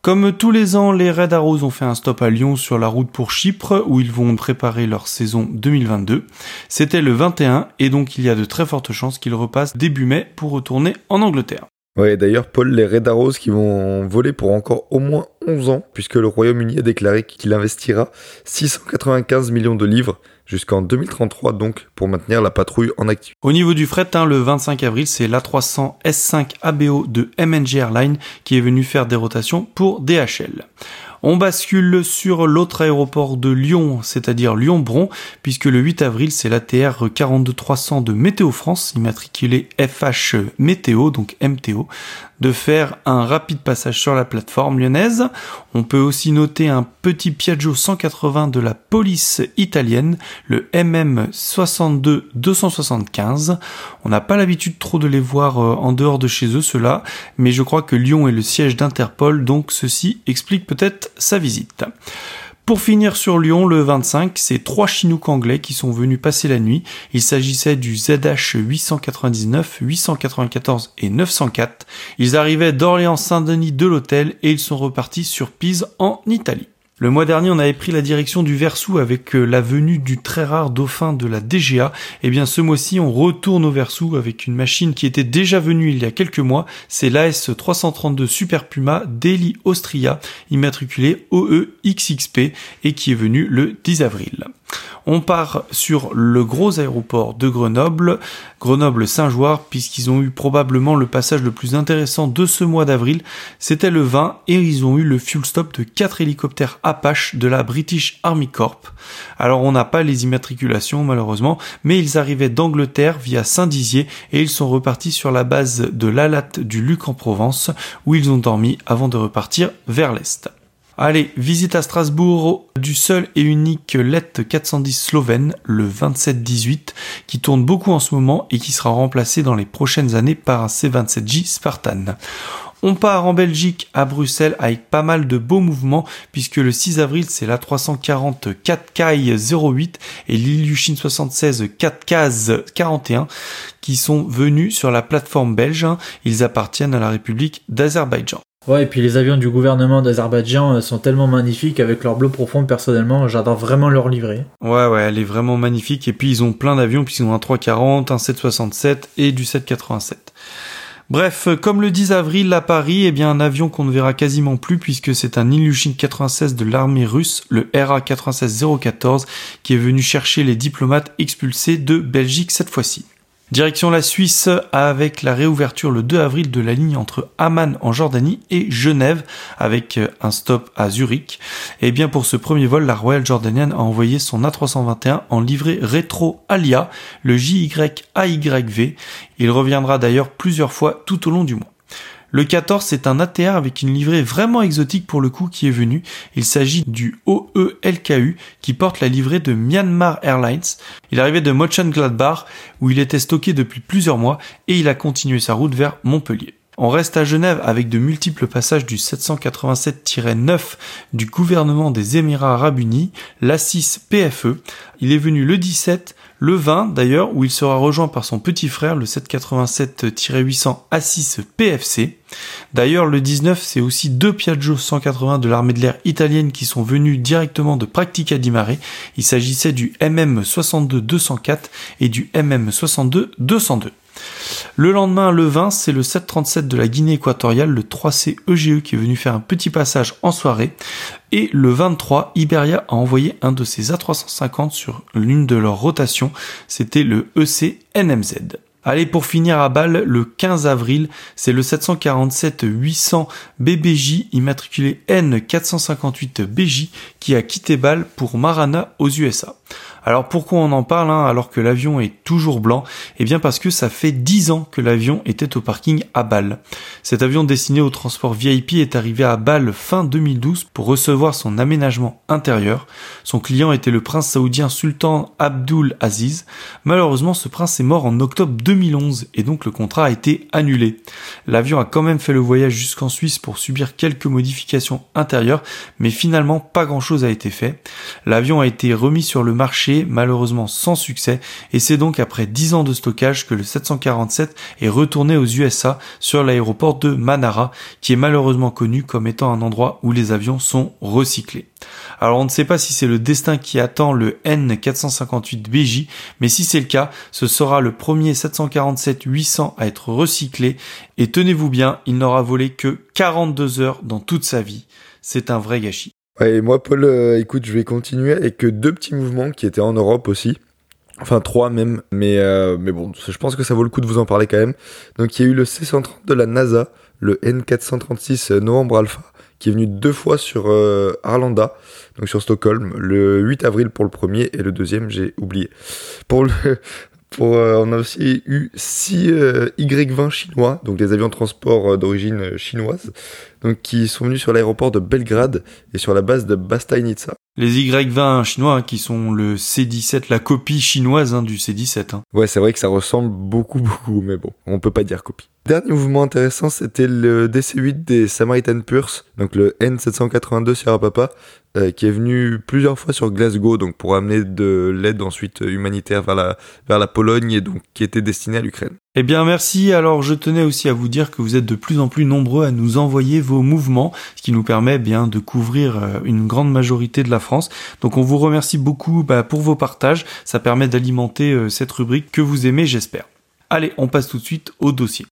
Comme tous les ans, les Red Arrows ont fait un stop à Lyon sur la route pour Chypre où ils vont préparer leur saison 2022. C'était le 21 et donc il y a de très fortes chances qu'ils repassent début mai pour retourner en Angleterre. Ouais, d'ailleurs, Paul, les Red Arrows qui vont voler pour encore au moins 11 ans, puisque le Royaume-Uni a déclaré qu'il investira 695 millions de livres jusqu'en 2033 donc pour maintenir la patrouille en activité. Au niveau du fret, hein, le 25 avril, c'est l'A300 S5 ABO de MNG Airline qui est venu faire des rotations pour DHL. On bascule sur l'autre aéroport de Lyon, c'est-à-dire Lyon-Bron, puisque le 8 avril, c'est l'ATR 42300 de Météo France, immatriculé FH Météo, donc MTO, de faire un rapide passage sur la plateforme lyonnaise. On peut aussi noter un petit Piaggio 180 de la police italienne, le MM 62 275. On n'a pas l'habitude trop de les voir euh, en dehors de chez eux, ceux-là, mais je crois que Lyon est le siège d'Interpol, donc ceci explique peut-être sa visite. Pour finir sur Lyon, le 25, c'est trois Chinooks anglais qui sont venus passer la nuit. Il s'agissait du ZH 899, 894 et 904. Ils arrivaient d'Orléans-Saint-Denis de l'hôtel et ils sont repartis sur Pise en Italie. Le mois dernier, on avait pris la direction du Versou avec euh, la venue du très rare dauphin de la DGA. Et eh bien, ce mois-ci, on retourne au Versou avec une machine qui était déjà venue il y a quelques mois. C'est l'AS 332 Super Puma Daily Austria, immatriculé OEXXP et qui est venu le 10 avril. On part sur le gros aéroport de Grenoble, Grenoble-Saint-Jouard, puisqu'ils ont eu probablement le passage le plus intéressant de ce mois d'avril. C'était le 20 et ils ont eu le fuel stop de 4 hélicoptères Apache de la British Army Corp. Alors on n'a pas les immatriculations malheureusement, mais ils arrivaient d'Angleterre via Saint-Dizier et ils sont repartis sur la base de l'Alat du Luc en Provence où ils ont dormi avant de repartir vers l'Est. Allez, visite à Strasbourg du seul et unique LET 410 slovène, le 27-18, qui tourne beaucoup en ce moment et qui sera remplacé dans les prochaines années par un C27J Spartan. On part en Belgique, à Bruxelles, avec pas mal de beaux mouvements, puisque le 6 avril, c'est la 340 4K 08 et l'Ilyushin 76 4K 41 qui sont venus sur la plateforme belge. Ils appartiennent à la République d'Azerbaïdjan. Ouais, et puis les avions du gouvernement d'Azerbaïdjan euh, sont tellement magnifiques avec leur bleu profond. Personnellement, j'adore vraiment leur livret. Ouais, ouais, elle est vraiment magnifique. Et puis ils ont plein d'avions, puisqu'ils ont un 340, un 767 et du 787. Bref, euh, comme le 10 avril à Paris, eh bien un avion qu'on ne verra quasiment plus puisque c'est un Ilyushin 96 de l'armée russe, le RA 96 014, qui est venu chercher les diplomates expulsés de Belgique cette fois-ci. Direction la Suisse avec la réouverture le 2 avril de la ligne entre Amman en Jordanie et Genève avec un stop à Zurich. Et bien pour ce premier vol, la Royal Jordanienne a envoyé son A321 en livrée rétro Alia, le JY-AYV. Il reviendra d'ailleurs plusieurs fois tout au long du mois. Le 14, c'est un ATR avec une livrée vraiment exotique pour le coup qui est venu. Il s'agit du OELKU qui porte la livrée de Myanmar Airlines. Il arrivait de Mönchengladbach où il était stocké depuis plusieurs mois et il a continué sa route vers Montpellier. On reste à Genève avec de multiples passages du 787-9 du gouvernement des Émirats Arabes Unis, l'A6 PFE. Il est venu le 17, le 20 d'ailleurs, où il sera rejoint par son petit frère, le 787-800 A6 PFC. D'ailleurs, le 19, c'est aussi deux Piaggio 180 de l'armée de l'air italienne qui sont venus directement de Practica di Mare. Il s'agissait du MM62-204 et du MM62-202. Le lendemain, le 20, c'est le 737 de la Guinée équatoriale, le 3C EGE, qui est venu faire un petit passage en soirée. Et le 23, Iberia a envoyé un de ses A350 sur l'une de leurs rotations. C'était le EC NMZ. Allez, pour finir à Bâle, le 15 avril, c'est le 747-800 BBJ immatriculé N458BJ qui a quitté Bâle pour Marana aux USA. Alors pourquoi on en parle hein, alors que l'avion est toujours blanc? Eh bien parce que ça fait 10 ans que l'avion était au parking à Bâle. Cet avion destiné au transport VIP est arrivé à Bâle fin 2012 pour recevoir son aménagement intérieur. Son client était le prince saoudien Sultan Abdul Aziz. Malheureusement ce prince est mort en octobre 2011 et donc le contrat a été annulé. L'avion a quand même fait le voyage jusqu'en Suisse pour subir quelques modifications intérieures mais finalement pas grand chose a été fait. L'avion a été remis sur le marché malheureusement sans succès, et c'est donc après 10 ans de stockage que le 747 est retourné aux USA sur l'aéroport de Manara, qui est malheureusement connu comme étant un endroit où les avions sont recyclés. Alors on ne sait pas si c'est le destin qui attend le N458BJ, mais si c'est le cas, ce sera le premier 747-800 à être recyclé, et tenez-vous bien, il n'aura volé que 42 heures dans toute sa vie. C'est un vrai gâchis. Ouais, et moi, Paul, euh, écoute, je vais continuer avec deux petits mouvements qui étaient en Europe aussi. Enfin, trois même. Mais, euh, mais bon, je pense que ça vaut le coup de vous en parler quand même. Donc, il y a eu le C-130 de la NASA, le N436 Novembre Alpha, qui est venu deux fois sur euh, Arlanda, donc sur Stockholm, le 8 avril pour le premier et le deuxième, j'ai oublié. Pour le, euh, on a aussi eu 6 euh, Y20 chinois, donc des avions de transport euh, d'origine chinoise, donc qui sont venus sur l'aéroport de Belgrade et sur la base de Bastajnica. Les Y20 chinois hein, qui sont le C-17, la copie chinoise hein, du C-17. Hein. Ouais, c'est vrai que ça ressemble beaucoup, beaucoup, mais bon, on peut pas dire copie. Dernier mouvement intéressant, c'était le DC-8 des Samaritan Purse, donc le N782 Sierra Papa, euh, qui est venu plusieurs fois sur Glasgow, donc pour amener de l'aide ensuite humanitaire vers la, vers la Pologne et donc qui était destinée à l'Ukraine. Eh bien merci, alors je tenais aussi à vous dire que vous êtes de plus en plus nombreux à nous envoyer vos mouvements, ce qui nous permet bien de couvrir euh, une grande majorité de la France. Donc on vous remercie beaucoup bah, pour vos partages, ça permet d'alimenter euh, cette rubrique que vous aimez j'espère. Allez, on passe tout de suite au dossier.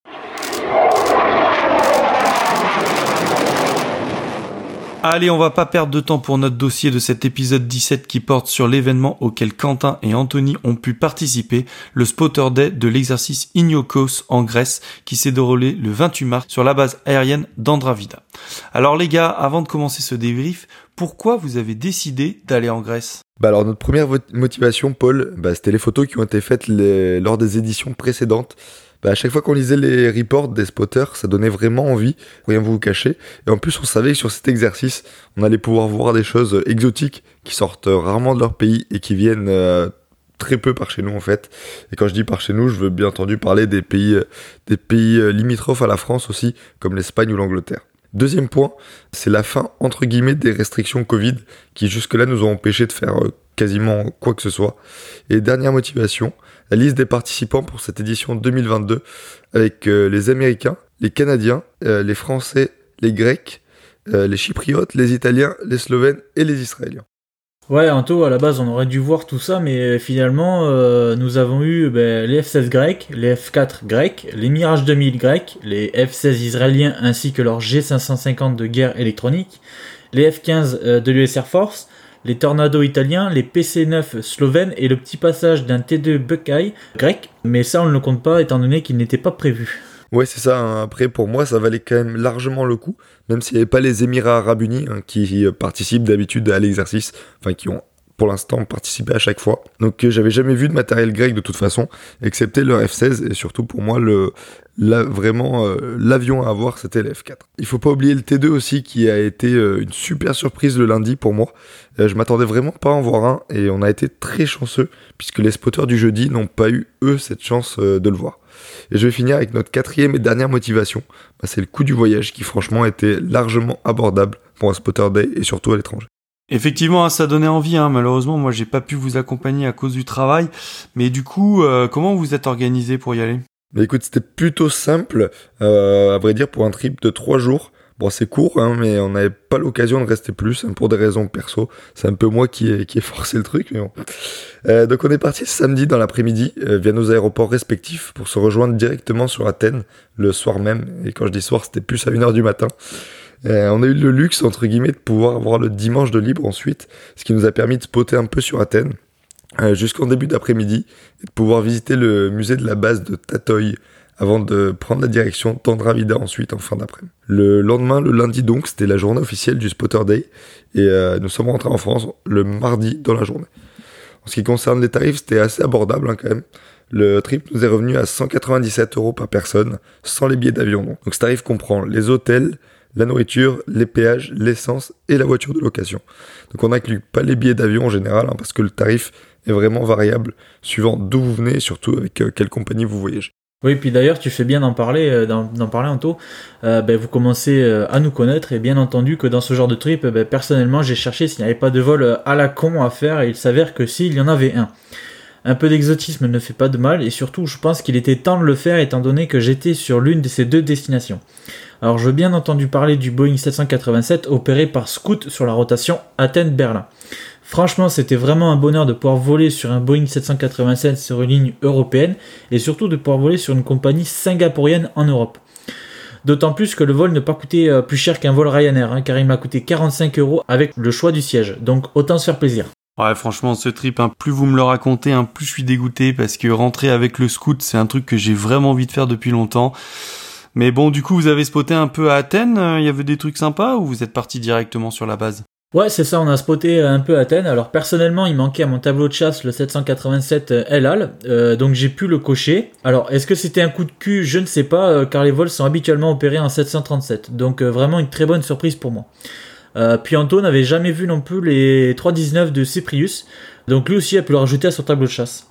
Allez, on va pas perdre de temps pour notre dossier de cet épisode 17 qui porte sur l'événement auquel Quentin et Anthony ont pu participer, le Spotter Day de l'exercice Ignokos en Grèce qui s'est déroulé le 28 mars sur la base aérienne d'Andravida. Alors les gars, avant de commencer ce débrief, pourquoi vous avez décidé d'aller en Grèce? Bah alors notre première motivation, Paul, bah, c'était les photos qui ont été faites lors des éditions précédentes. Bah, à chaque fois qu'on lisait les reports des spotters, ça donnait vraiment envie, rien vous cacher. Et en plus, on savait que sur cet exercice, on allait pouvoir voir des choses exotiques qui sortent rarement de leur pays et qui viennent euh, très peu par chez nous en fait. Et quand je dis par chez nous, je veux bien entendu parler des pays, des pays euh, limitrophes à la France aussi, comme l'Espagne ou l'Angleterre. Deuxième point, c'est la fin entre guillemets des restrictions Covid qui jusque-là nous ont empêché de faire euh, quasiment quoi que ce soit. Et dernière motivation, la liste des participants pour cette édition 2022 avec euh, les Américains, les Canadiens, euh, les Français, les Grecs, les Chypriotes, les Italiens, les Slovènes et les Israéliens. Ouais, Anto, à la base, on aurait dû voir tout ça, mais finalement, euh, nous avons eu ben, les F-16 grecs, les F-4 grecs, les Mirage 2000 grecs, les F-16 israéliens ainsi que leurs G550 de guerre électronique, les F-15 euh, de l'US Air Force, les Tornado italiens, les PC9 slovènes et le petit passage d'un T2 Buckeye grec, mais ça on ne le compte pas étant donné qu'il n'était pas prévu. Ouais, c'est ça. Hein. Après, pour moi, ça valait quand même largement le coup, même s'il n'y avait pas les Émirats arabes unis hein, qui participent d'habitude à l'exercice, enfin qui ont pour l'instant participé à chaque fois. Donc euh, j'avais jamais vu de matériel grec de toute façon, excepté le F-16 et surtout pour moi le vraiment euh, l'avion à avoir c'était le F4. Il faut pas oublier le T2 aussi qui a été euh, une super surprise le lundi pour moi. je m'attendais vraiment pas à en voir un et on a été très chanceux puisque les spotters du jeudi n'ont pas eu eux cette chance de le voir. Et je vais finir avec notre quatrième et dernière motivation, bah, c'est le coût du voyage qui franchement était largement abordable pour un spotter day et surtout à l'étranger. Effectivement, hein, ça donnait envie. Hein. Malheureusement, moi, j'ai pas pu vous accompagner à cause du travail. Mais du coup, euh, comment vous êtes organisé pour y aller? Mais écoute, c'était plutôt simple. Euh, à vrai dire, pour un trip de trois jours. C'est court, hein, mais on n'avait pas l'occasion de rester plus pour des raisons perso. C'est un peu moi qui ai, qui ai forcé le truc, mais. Euh, donc on est parti samedi dans l'après-midi via nos aéroports respectifs pour se rejoindre directement sur Athènes le soir même. Et quand je dis soir, c'était plus à 1h du matin. Euh, on a eu le luxe, entre guillemets, de pouvoir avoir le dimanche de libre ensuite, ce qui nous a permis de spotter un peu sur Athènes euh, jusqu'en début d'après-midi et de pouvoir visiter le musée de la base de Tatoï avant de prendre la direction d'Andravida ensuite en fin d'après-midi. Le lendemain, le lundi donc, c'était la journée officielle du Spotter Day et euh, nous sommes rentrés en France le mardi dans la journée. En ce qui concerne les tarifs, c'était assez abordable hein, quand même. Le trip nous est revenu à 197 euros par personne, sans les billets d'avion. Donc ce tarif comprend les hôtels, la nourriture, les péages, l'essence et la voiture de location. Donc on n'inclut pas les billets d'avion en général hein, parce que le tarif est vraiment variable suivant d'où vous venez et surtout avec euh, quelle compagnie vous voyagez. Oui, puis d'ailleurs, tu fais bien d'en parler, euh, d'en parler Anto. Euh, ben, vous commencez à nous connaître et bien entendu que dans ce genre de trip, ben, personnellement, j'ai cherché s'il n'y avait pas de vol à la con à faire et il s'avère que s'il y en avait un. Un peu d'exotisme ne fait pas de mal et surtout, je pense qu'il était temps de le faire étant donné que j'étais sur l'une de ces deux destinations. Alors je veux bien entendu parler du Boeing 787 opéré par Scoot sur la rotation Athènes-Berlin. Franchement, c'était vraiment un bonheur de pouvoir voler sur un Boeing 787 sur une ligne européenne et surtout de pouvoir voler sur une compagnie singapourienne en Europe. D'autant plus que le vol ne pas coûté euh, plus cher qu'un vol Ryanair, hein, car il m'a coûté 45 euros avec le choix du siège. Donc autant se faire plaisir. Ouais, franchement, ce trip, hein, plus vous me le racontez, hein, plus je suis dégoûté parce que rentrer avec le scoot, c'est un truc que j'ai vraiment envie de faire depuis longtemps. Mais bon, du coup, vous avez spoté un peu à Athènes, euh, il y avait des trucs sympas ou vous êtes parti directement sur la base? Ouais, c'est ça, on a spoté un peu Athènes. Alors personnellement, il manquait à mon tableau de chasse le 787 El Al, euh, donc j'ai pu le cocher. Alors, est-ce que c'était un coup de cul? Je ne sais pas, euh, car les vols sont habituellement opérés en 737. Donc vraiment une très bonne surprise pour moi. puis Anto n'avait jamais vu non plus les 319 de Cyprius, donc lui aussi a pu le rajouter à son tableau de chasse.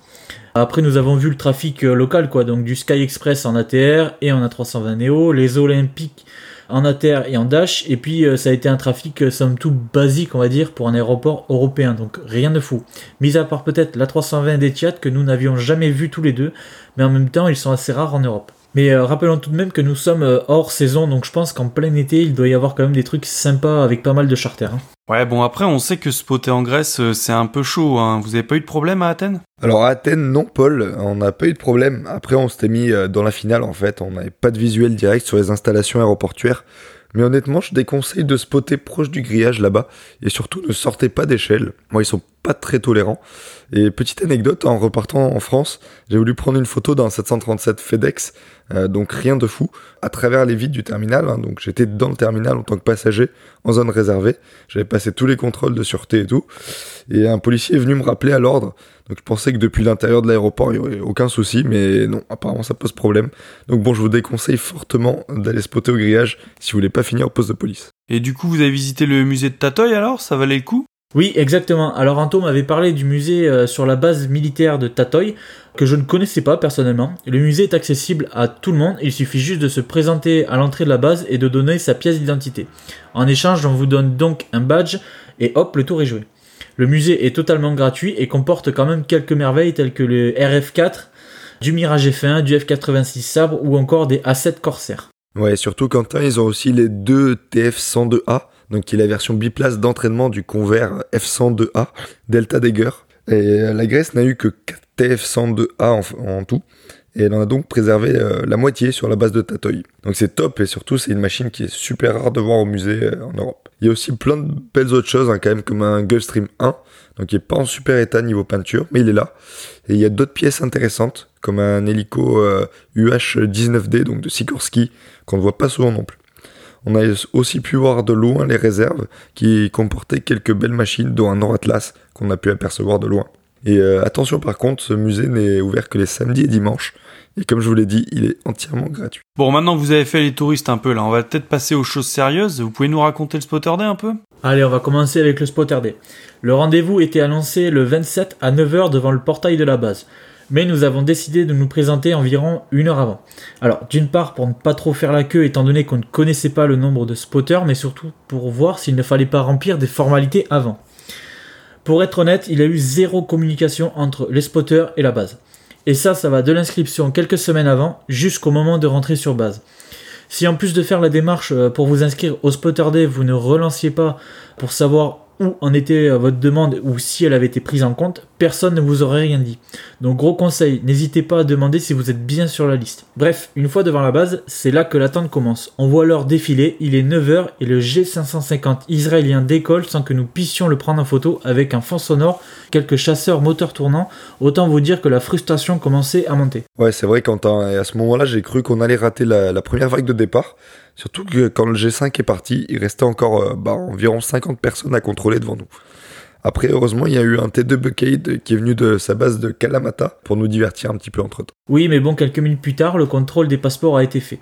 Après, nous avons vu le trafic euh, local, quoi, donc du Sky Express en ATR et en A320 Neo, les Olympiques en ATR et en Dash, et puis euh, ça a été un trafic euh, somme toute basique, on va dire, pour un aéroport européen, donc rien de fou. Mis à part peut-être la 320 d'Etihad que nous n'avions jamais vu tous les deux, mais en même temps, ils sont assez rares en Europe. Mais euh, rappelons tout de même que nous sommes hors saison, donc je pense qu'en plein été, il doit y avoir quand même des trucs sympas avec pas mal de charters. Hein. Ouais, bon après, on sait que spotter en Grèce, euh, c'est un peu chaud. Hein. Vous avez pas eu de problème à Athènes? Alors à Athènes, non, Paul, on n'a pas eu de problème. Après, on s'était mis dans la finale, en fait. On n'avait pas de visuel direct sur les installations aéroportuaires. Mais honnêtement, je déconseille de spotter proche du grillage là-bas. Et surtout, ne sortez pas d'échelle. Moi, ils sont pas très tolérants. Et petite anecdote, en repartant en France, j'ai voulu prendre une photo d'un 737 FedEx, euh, donc rien de fou, à travers les vides du terminal. Hein. donc j'étais dans le terminal en tant que passager, en zone réservée. J'avais passé tous les contrôles de sûreté et tout. Et un policier est venu me rappeler à l'ordre. Donc je pensais que depuis l'intérieur de l'aéroport, il n'y aurait aucun souci, mais non, apparemment ça pose problème. Donc bon, je vous déconseille fortement d'aller spotter au grillage si vous voulez pas finir au poste de police. Et du coup, vous avez visité le musée de Tatoy alors? Ça valait le coup? Oui, exactement. Alors Anto m'avait parlé du musée euh, sur la base militaire de Tatoy, que je ne connaissais pas personnellement. Le musée est accessible à tout le monde, il suffit juste de se présenter à l'entrée de la base et de donner sa pièce d'identité. En échange, on vous donne donc un badge et hop, le tour est joué. Le musée est totalement gratuit et comporte quand même quelques merveilles telles que le RF4, du Mirage F1, du F86 Sabre ou encore des A7 Corsair. Ouais, surtout Quentin, ils ont aussi les deux TF102A donc qui est la version biplace d'entraînement du Convair F102A Delta Dagger. Et euh, la Grèce n'a eu que 4 TF102A en, tout. et elle en a donc préservé la moitié sur la base de Tatoy. Donc c'est top et surtout c'est une machine qui est super rare de voir au musée en Europe. Il y a aussi plein de belles autres choses hein, quand même comme un Gulfstream 1 donc il n'est pas en super état niveau peinture, mais il est là. Et il y a d'autres pièces intéressantes, comme un hélico UH-19D, euh, donc de Sikorsky, qu'on ne voit pas souvent non plus. On a aussi pu voir de loin les réserves, qui comportaient quelques belles machines, dont un Nord Atlas, qu'on a pu apercevoir de loin. Et euh, attention par contre, ce musée n'est ouvert que les samedis et dimanches. Et comme je vous l'ai dit, il est entièrement gratuit. Bon, maintenant que vous avez fait les touristes un peu là, on va peut-être passer aux choses sérieuses. Vous pouvez nous raconter le Spotter Day un peu? Allez, on va commencer avec le Spotter Day. Le rendez-vous était annoncé le 27 à 9h devant le portail de la base. Mais nous avons décidé de nous présenter environ une heure avant. Alors, d'une part pour ne pas trop faire la queue étant donné qu'on ne connaissait pas le nombre de spotters, mais surtout pour voir s'il ne fallait pas remplir des formalités avant. Pour être honnête, il y a eu zéro communication entre les spotters et la base. Et ça, ça va de l'inscription quelques semaines avant jusqu'au moment de rentrer sur base. Si en plus de faire la démarche euh, pour vous inscrire au Spotter Day, vous ne relanciez pas pour savoir où en était euh, votre demande ou si elle avait été prise en compte, personne ne vous aurait rien dit. Donc gros conseil, n'hésitez pas à demander si vous êtes bien sur la liste. Bref, une fois devant la base, c'est là que l'attente commence. On voit l'heure défiler, il est 9h et le G550 israélien décolle sans que nous puissions le prendre en photo avec un fond sonore, quelques chasseurs moteurs tournants. Autant vous dire que la frustration commençait à monter. Ouais, c'est vrai, Quentin. Ce moment-là, j'ai cru qu'on allait rater la première vague de départ. Surtout que quand le G5 est parti, il restait encore euh, bah, environ 50 personnes à contrôler devant nous. Après, heureusement, il y a eu un T2 Buckade qui est venu de sa base de Kalamata pour nous divertir un petit peu entre temps. Oui, mais bon, quelques minutes plus tard, le contrôle des passeports a été fait.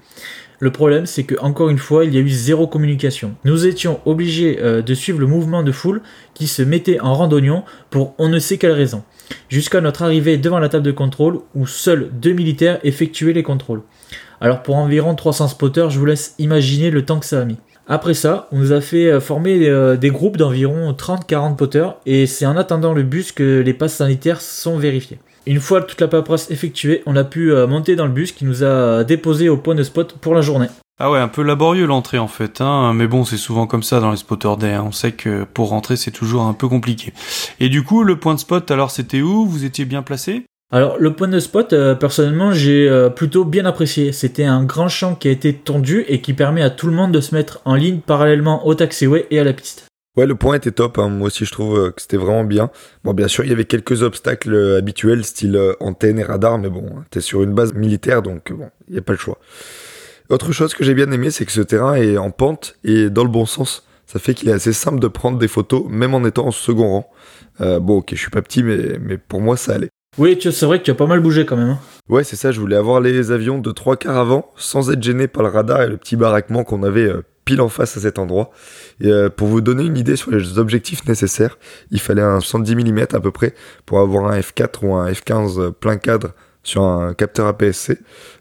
Le problème, c'est que encore une fois, il y a eu zéro communication. Nous étions obligés euh, de suivre le mouvement de foule qui se mettait en randonnion pour on ne sait quelle raison. Jusqu'à notre arrivée devant la table de contrôle où seuls deux militaires effectuaient les contrôles. Alors pour environ 300 spotters, je vous laisse imaginer le temps que ça a mis. Après ça, on nous a fait euh, former euh, des groupes d'environ 30-40 potters et c'est en attendant le bus que les passes sanitaires sont vérifiées. Une fois toute la paperasse effectuée, on a pu euh, monter dans le bus qui nous a déposé au point de spot pour la journée. Ah ouais, un peu laborieux l'entrée en fait, hein. mais bon, c'est souvent comme ça dans les spotters day. Hein. On sait que pour rentrer, c'est toujours un peu compliqué. Et du coup, le point de spot, alors c'était où? Vous étiez bien placé? Alors le point de spot, euh, personnellement, j'ai euh, plutôt bien apprécié. C'était un grand champ qui a été tendu et qui permet à tout le monde de se mettre en ligne parallèlement au taxiway et à la piste. Ouais, le point était top. Hein. Moi aussi, je trouve euh, que c'était vraiment bien. Bon, bien sûr, il y avait quelques obstacles habituels, style antenne et radar, mais bon, t'es sur une base militaire, donc bon, il n'y a pas le choix. Autre chose que j'ai bien aimé, c'est que ce terrain est en pente et dans le bon sens. Ça fait qu'il est assez simple de prendre des photos, même en étant en second rang. bon, ok, je suis pas petit, mais pour moi, ça allait. Oui, c'est vrai que tu as pas mal bougé quand même. Hein. Ouais, c'est ça, je voulais avoir les avions de trois quarts avant, sans être gêné par le radar et le petit baraquement qu'on avait euh, pile en face à cet endroit. Et euh, pour vous donner une idée sur les objectifs nécessaires, il fallait un 110 mm à peu près pour avoir un F4 ou un F15 plein cadre sur un capteur APS-C,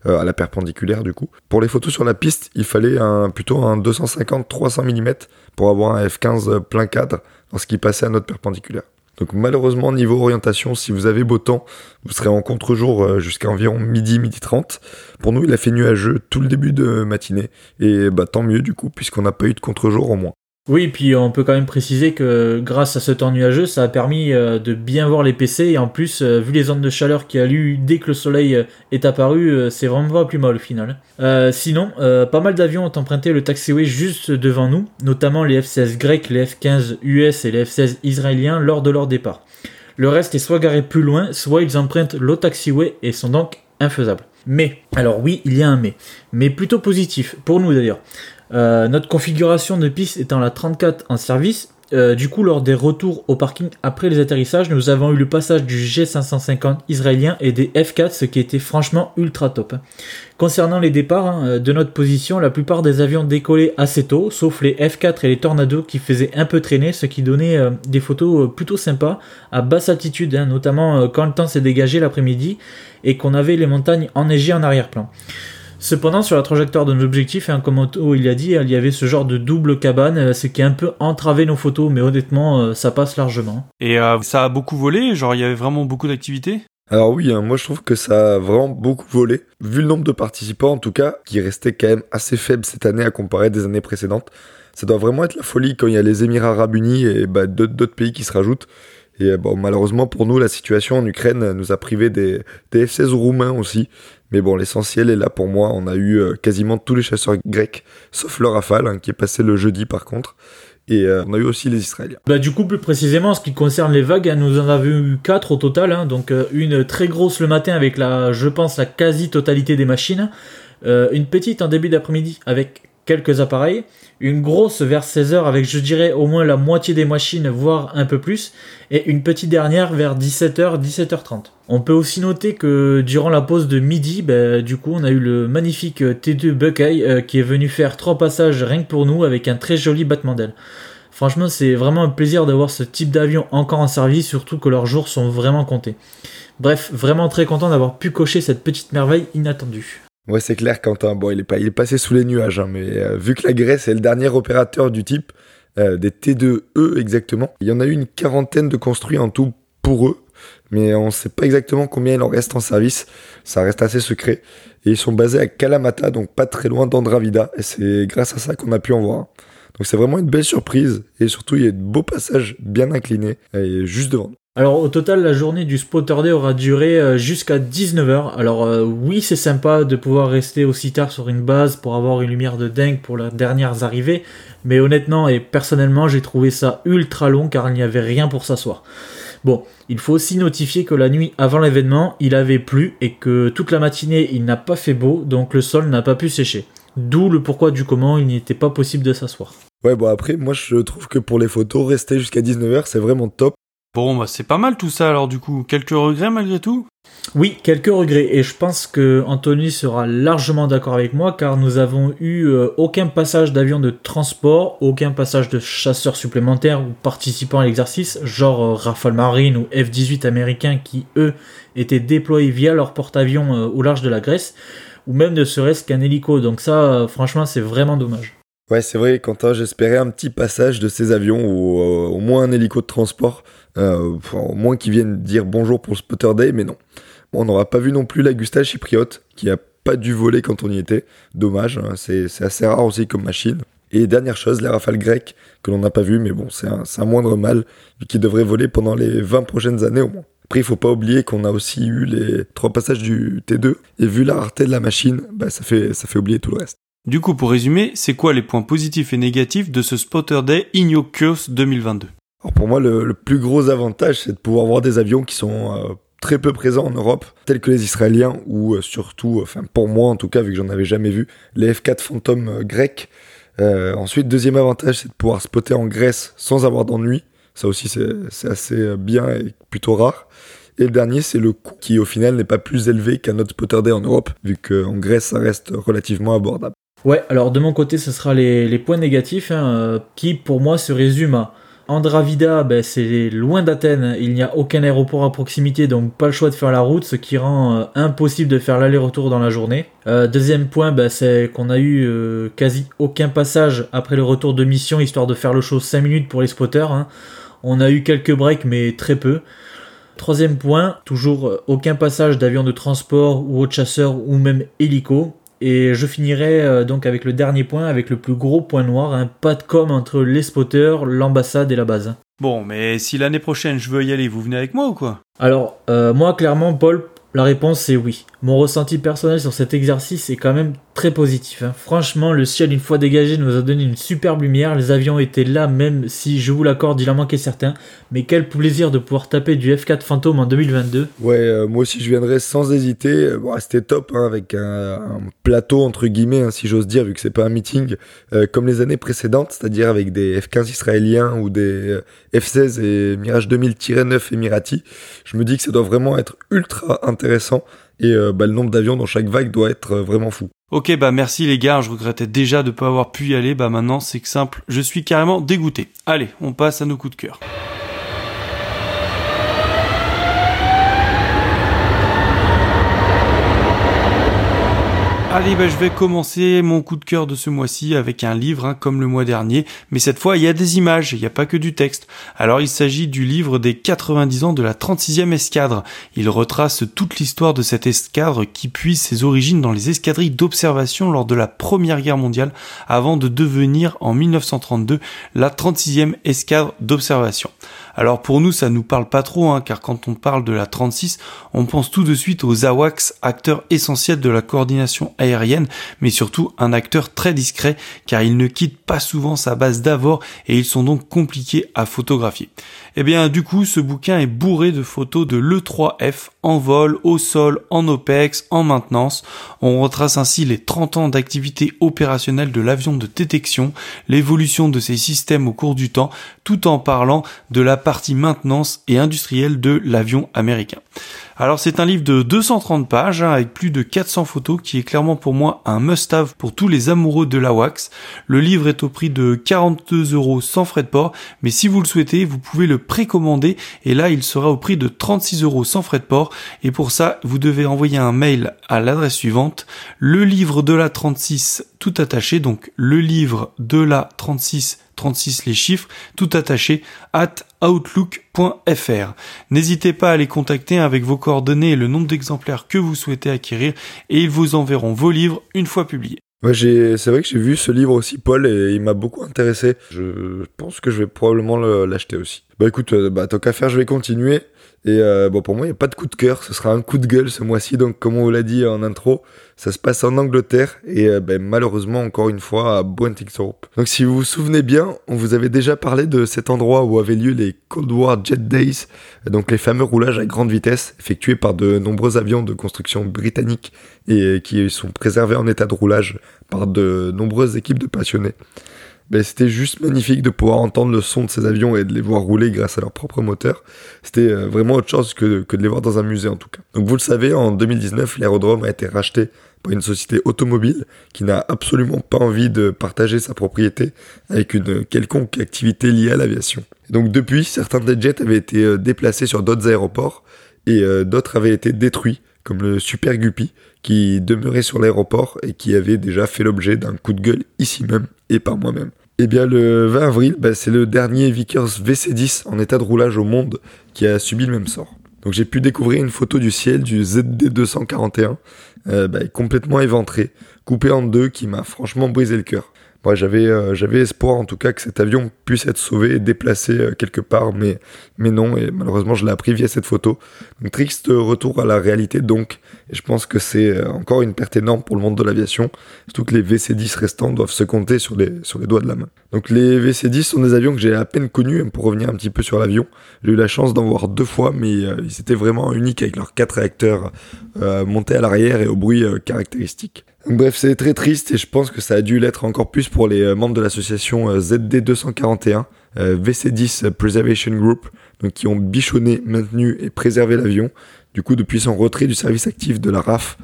euh, à la perpendiculaire du coup. Pour les photos sur la piste, il fallait plutôt un 250-300 mm pour avoir un F15 plein cadre lorsqu'il passait à notre perpendiculaire. Donc malheureusement, niveau orientation, si vous avez beau temps, vous serez en contre-jour euh, jusqu'à environ midi, midi 30. Pour nous, il a fait nuageux tout le début de matinée. Et bah tant mieux du coup, puisqu'on n'a pas eu de contre-jour au moins. Oui, puis on peut quand même préciser que grâce à ce temps nuageux, ça a permis euh, de bien voir les PC et en plus, euh, vu les ondes de chaleur qui a eu dès que le soleil euh, est apparu, c'est vraiment pas plus mal au final. sinon, pas mal d'avions ont emprunté le taxiway juste devant nous, notamment les F-16 grecs, les F-15 US et les F-16 israéliens lors de leur départ. Le reste est soit garé plus loin, soit ils empruntent le taxiway et sont donc infaisables. Mais, alors oui, il y a un mais, mais plutôt positif, pour nous d'ailleurs. Euh, notre configuration de piste étant la 34 en service, euh, du coup, lors des retours au parking après les atterrissages, nous avons eu le passage du G550 israélien et des F4, ce qui était franchement ultra top. Concernant les départs hein, euh, de notre position, la plupart des avions décollaient assez tôt, sauf les F4 et les Tornado qui faisaient un peu traîner, ce qui donnait des photos plutôt sympas à basse altitude, hein, notamment quand le temps s'est dégagé l'après-midi et qu'on avait les montagnes enneigées en arrière-plan. Cependant, sur la trajectoire de nos objectifs, hein, comme il a dit, il y avait ce genre de double cabane, euh, ce qui a un peu entravé nos photos, mais honnêtement, euh, ça passe largement. Et euh, ça a beaucoup volé Genre, il y avait vraiment beaucoup d'activités? Alors oui, hein, moi je trouve que ça a vraiment beaucoup volé. Vu le nombre de participants en tout cas, qui restait quand même assez faible cette année à comparer des années précédentes, ça doit vraiment être la folie quand il y a les Émirats Arabes Unis et bah, d'autres pays qui se rajoutent. Et bon, malheureusement pour nous, la situation en Ukraine nous a privé des, des F-16 roumains aussi. Mais bon, l'essentiel est là pour moi. On a eu quasiment tous les chasseurs grecs, sauf le Rafale, hein, qui est passé le jeudi par contre. Et euh, on a eu aussi les Israéliens. Bah, du coup, plus précisément, en ce qui concerne les vagues, hein, nous en avons eu 4 au total. Hein. donc, euh, une très grosse le matin avec, la, je pense, la quasi-totalité des machines. Euh, une petite en début d'après-midi avec quelques appareils. Une grosse vers 16h avec, je dirais, au moins la moitié des machines, voire un peu plus. Et une petite dernière vers 17h, 17h30. On peut aussi noter que durant la pause de midi, bah, du coup, on a eu le magnifique T2 Buckeye qui est venu faire trois passages rien que pour nous avec un très joli battement d'aile. Franchement, c'est vraiment un plaisir d'avoir ce type d'avion encore en service, surtout que leurs jours sont vraiment comptés. Bref, vraiment très content d'avoir pu cocher cette petite merveille inattendue. Ouais, c'est clair, Quentin. Bon, il est, pas, il est passé sous les nuages, hein, mais euh, vu que la Grèce est le dernier opérateur du type, euh, des T2E exactement, il y en a eu une quarantaine de construits en tout pour eux, mais on ne sait pas exactement combien il en reste en service. Ça reste assez secret. Et ils sont basés à Kalamata, donc pas très loin d'Andravida, et c'est grâce à ça qu'on a pu en voir. Donc c'est vraiment une belle surprise et surtout il y a de beaux passages bien inclinés et juste devant. Alors au total la journée du Spotter Day aura duré euh, jusqu'à 19h. Alors euh, oui c'est sympa de pouvoir rester aussi tard sur une base pour avoir une lumière de dingue pour les dernières arrivées, mais honnêtement et personnellement j'ai trouvé ça ultra long car il n'y avait rien pour s'asseoir. Bon, il faut aussi notifier que la nuit avant l'événement, il avait plu et que toute la matinée, il n'a pas fait beau, donc le sol n'a pas pu sécher. D'où le pourquoi du comment il n'était pas possible de s'asseoir. Ouais, bon après, moi je trouve que pour les photos, rester jusqu'à 19h, c'est vraiment top. Bon, bah c'est pas mal tout ça alors du coup. Quelques regrets malgré tout? Oui, quelques regrets. Et je pense que Anthony sera largement d'accord avec moi car nous avons eu euh, aucun passage d'avion de transport, aucun passage de chasseurs supplémentaires ou participants à l'exercice, genre euh, Rafale Marine ou F-18 américains qui eux étaient déployés via leur porte-avions euh, au large de la Grèce, ou même ne serait-ce qu'un hélico. Donc ça, franchement, c'est vraiment dommage. Ouais, c'est vrai, Quentin, j'espérais un petit passage de ces avions ou euh, au moins un hélico de transport, euh, au moins qu'ils viennent dire bonjour pour Spotter Day, mais non. on n'aura pas vu non plus la chypriote, qui a pas dû voler quand on y était. Dommage, hein, c'est assez rare aussi comme machine. Et dernière chose, les rafales grecques, que l'on n'a pas vu, mais bon, c'est un, moindre mal, qui devrait voler pendant les 20 prochaines années au moins. Après, il faut pas oublier qu'on a aussi eu les trois passages du T2, et vu la rareté de la machine, bah, ça, fait, ça fait oublier tout le reste. Du coup, pour résumer, c'est quoi les points positifs et négatifs de ce Spotter Day Ignocurs 2022 Alors pour moi, le, plus gros avantage, c'est de pouvoir voir des avions qui sont euh, très peu présents en Europe, tels que les Israéliens, ou euh, surtout, enfin pour moi en tout cas, vu que j'en avais jamais vu, les F4 Phantom euh, grecs. ensuite, deuxième avantage, c'est de pouvoir spotter en Grèce sans avoir d'ennui. Ça aussi, c'est assez bien et plutôt rare. Et le dernier, c'est le coût qui, au final, n'est pas plus élevé qu'un autre spotter day en Europe, vu qu'en Grèce, ça reste relativement abordable. Ouais, alors de mon côté, ce sera les, points négatifs, hein, euh, qui pour moi se résument à Andravida, ben, c'est loin d'Athènes, il n'y a aucun aéroport à proximité, donc pas le choix de faire la route, ce qui rend euh, impossible de faire l'aller-retour dans la journée. Euh, deuxième point, ben, c'est qu'on a eu quasi aucun passage après le retour de mission, histoire de faire le show 5 minutes pour les spotters. Hein. On a eu quelques breaks, mais très peu. Troisième point, toujours aucun passage d'avion de transport ou autre chasseur ou même hélico. Et je finirai euh, donc avec le dernier point, avec le plus gros point noir, un pas de com entre les spotters, l'ambassade et la base. Bon, mais si l'année prochaine je veux y aller, vous venez avec moi ou quoi? Alors, euh, moi clairement, Paul, la réponse c'est oui. Mon ressenti personnel sur cet exercice est quand même très positif. Hein. Franchement, le ciel, une fois dégagé, nous a donné une superbe lumière. Les avions étaient là, même si, je vous l'accorde, il en manquait certains. Mais quel plaisir de pouvoir taper du F4 Phantom en 2022. Ouais, euh, moi aussi, je viendrais sans hésiter. Bon, C'était top, hein, avec un, plateau, entre guillemets, hein, si j'ose dire, vu que c'est pas un meeting, euh, comme les années précédentes, c'est-à-dire avec des F15 israéliens ou des euh, F16 et Mirage 2000-9 Emirati. Je me dis que ça doit vraiment être ultra intéressant et euh, bah, le nombre d'avions dans chaque vague doit être euh, vraiment fou. Ok bah merci les gars, je regrettais déjà de ne pas avoir pu y aller, bah maintenant c'est simple, je suis carrément dégoûté. Allez, on passe à nos coups de cœur. Allez, bah, je vais commencer mon coup de cœur de ce mois-ci avec un livre, hein, comme le mois dernier, mais cette fois il y a des images, il n'y a pas que du texte. Alors il s'agit du livre des 90 ans de la 36e escadre. Il retrace toute l'histoire de cette escadre qui puise ses origines dans les escadrilles d'observation lors de la Première Guerre mondiale, avant de devenir en 1932 la 36e escadre d'observation. Alors pour nous, ça nous parle pas trop, hein, car quand on parle de la 36, on pense tout de suite aux AWACS, acteurs essentiels de la coordination aérienne, mais surtout un acteur très discret, car il ne quitte pas souvent sa base d'abord et ils sont donc compliqués à photographier. Eh bien du coup, ce bouquin est bourré de photos de l'E3F en vol, au sol, en OPEX, en maintenance. On retrace ainsi les 30 ans d'activité opérationnelle de l'avion de détection, l'évolution de ces systèmes au cours du temps, tout en parlant de la partie maintenance et industrielle de l'avion américain. Alors c'est un livre de 230 pages hein, avec plus de 400 photos qui est clairement pour moi un must-have pour tous les amoureux de la wax. Le livre est au prix de 42 euros sans frais de port, mais si vous le souhaitez, vous pouvez le précommander et là il sera au prix de 36 euros sans frais de port. Et pour ça, vous devez envoyer un mail à l'adresse suivante le livre de la 36 tout attaché, donc le livre de la 36 36 les chiffres, tout attaché, at outlook.fr. N'hésitez pas à les contacter avec vos coordonnées et le nombre d'exemplaires que vous souhaitez acquérir et ils vous enverront vos livres une fois publiés. C'est vrai que j'ai vu ce livre aussi, Paul, et il m'a beaucoup intéressé. Je pense que je vais probablement l'acheter aussi. Bah écoute, euh, bah, tant qu'à faire, je vais continuer. Et euh, bon, pour moi, il n'y a pas de coup de cœur, ce sera un coup de gueule ce mois-ci. Donc, comme on vous l'a dit en intro, ça se passe en Angleterre et euh, ben, malheureusement, encore une fois, à Brentixthorpe. Donc, si vous vous souvenez bien, on vous avait déjà parlé de cet endroit où avaient lieu les Cold War Jet Days, donc les fameux roulages à grande vitesse effectués par de nombreux avions de construction britannique et qui sont préservés en état de roulage par de nombreuses équipes de passionnés. Ben, c'était juste magnifique de pouvoir entendre le son de ces avions et de les voir rouler grâce à leur propre moteur. C'était euh, vraiment autre chose que, de les voir dans un musée en tout cas. Donc vous le savez, en 2019, l'aérodrome a été racheté par une société automobile qui n'a absolument pas envie de partager sa propriété avec une quelconque activité liée à l'aviation. Donc depuis, certains des jets avaient été euh, déplacés sur d'autres aéroports et euh, d'autres avaient été détruits, comme le Super Guppy, qui demeurait sur l'aéroport et qui avait déjà fait l'objet d'un coup de gueule ici même et par moi-même. Eh bien, le 20 avril, bah, c'est le dernier Vickers VC10 en état de roulage au monde qui a subi le même sort. Donc j'ai pu découvrir une photo du ciel du ZD241, euh, bah, complètement éventré, coupé en deux, qui m'a franchement brisé le cœur. J'avais, euh, j'avais espoir en tout cas que cet avion puisse être sauvé et déplacé euh, quelque part, mais, mais non, et malheureusement, je l'ai appris via cette photo. Triste retour à la réalité, donc, et je pense que c'est euh, encore une perte énorme pour le monde de l'aviation, surtout que les VC-10 restants doivent se compter sur les, sur les doigts de la main. Donc, les VC-10 sont des avions que j'ai à peine connus, hein, pour revenir un petit peu sur l'avion. J'ai eu la chance d'en voir deux fois, mais ils étaient vraiment uniques avec leurs quatre réacteurs montés à l'arrière et au bruit caractéristique bref, c'est très triste et je pense que ça a dû l'être encore plus pour les euh, membres de l'association euh, ZD241, euh, VC10 Preservation Group, donc qui ont bichonné, maintenu et préservé l'avion, du coup depuis son retrait du service actif de la RAF.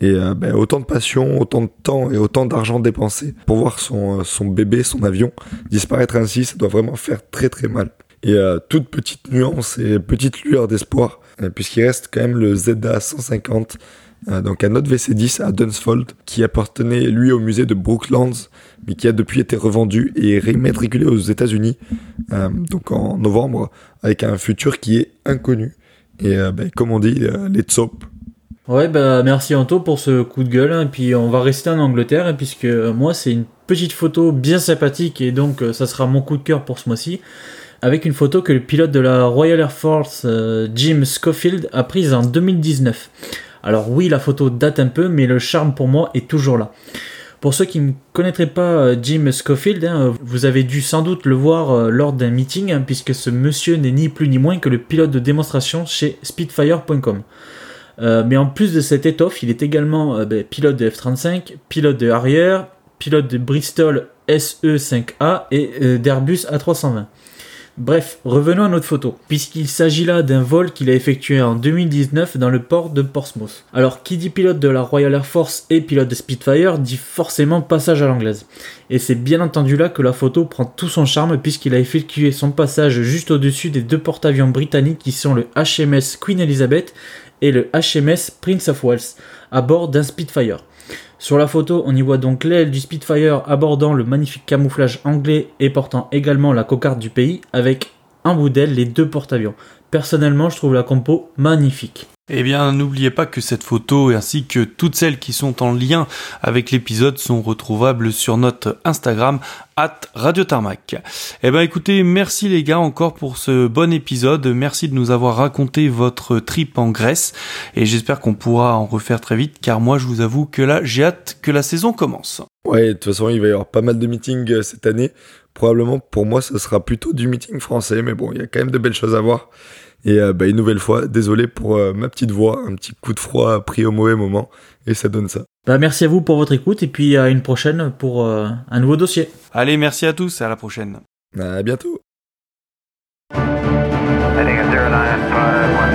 Et ben, autant de passion, autant de temps et autant d'argent dépensé pour voir son, bébé, son avion disparaître ainsi, ça doit vraiment faire très très mal. Et toute petite nuance et petite lueur d'espoir, puisqu'il reste quand même le ZA 150 euh, donc un autre VC10 à Dunsfold qui appartenait lui au musée de Brooklands mais qui a depuis été revendu et réimmatriculé aux États-Unis euh, donc en novembre avec un futur qui est inconnu. Et euh, ben, comme on dit les tsop Ouais bah merci Anto pour ce coup de gueule et puis on va rester en Angleterre puisque moi c'est une petite photo bien sympathique et donc ça sera mon coup de cœur pour ce mois-ci avec une photo que le pilote de la Royal Air Force Jim Schofield a prise en 2019. Alors oui, la photo date un peu, mais le charme pour moi est toujours là. Pour ceux qui ne connaîtraient pas euh, Jim Schofield, hein, vous avez dû sans doute le voir euh, lors d'un meeting, hein, puisque ce monsieur n'est ni plus ni moins que le pilote de démonstration chez Speedfire.com. Euh, mais en plus de cette étoffe, il est également ben, pilote de F-35, pilote de Harrier, pilote de Bristol SE5A et d'Airbus A320. Bref, revenons à notre photo, puisqu'il s'agit là d'un vol qu'il a effectué en 2019 dans le port de Portsmouth. Alors, qui dit pilote de la Royal Air Force et pilote de Spitfire dit forcément passage à l'anglaise. Et c'est bien entendu là que la photo prend tout son charme puisqu'il a effectué son passage juste au-dessus des deux porte-avions britanniques qui sont le HMS Queen Elizabeth et le HMS Prince of Wales, à bord d'un Spitfire. Sur la photo, on y voit donc l'aile du Spitfire abordant le magnifique camouflage anglais et portant également la cocarde du pays avec un bout d'aile les deux porte-avions. Personnellement, je trouve la compo magnifique. Eh bien, n'oubliez pas que cette photo ainsi que toutes celles qui sont en lien avec l'épisode sont retrouvables sur notre Instagram at Radio Tarmac. Eh ben écoutez, merci les gars encore pour ce bon épisode. Merci de nous avoir raconté votre trip en Grèce et j'espère qu'on pourra en refaire très vite car moi je vous avoue que là j'ai hâte que la saison commence. Ouais, de toute façon il va y avoir pas mal de meetings euh, cette année. Probablement pour moi ce sera plutôt du meeting français mais bon il y a quand même de belles choses à voir. Et euh, bah, une nouvelle fois, désolé pour euh, ma petite voix, un petit coup de froid pris au mauvais moment, et ça donne ça. Bah, merci à vous pour votre écoute, et puis à une prochaine pour euh, un nouveau dossier. Allez, merci à tous, et à la prochaine. À bientôt. Heading at 095.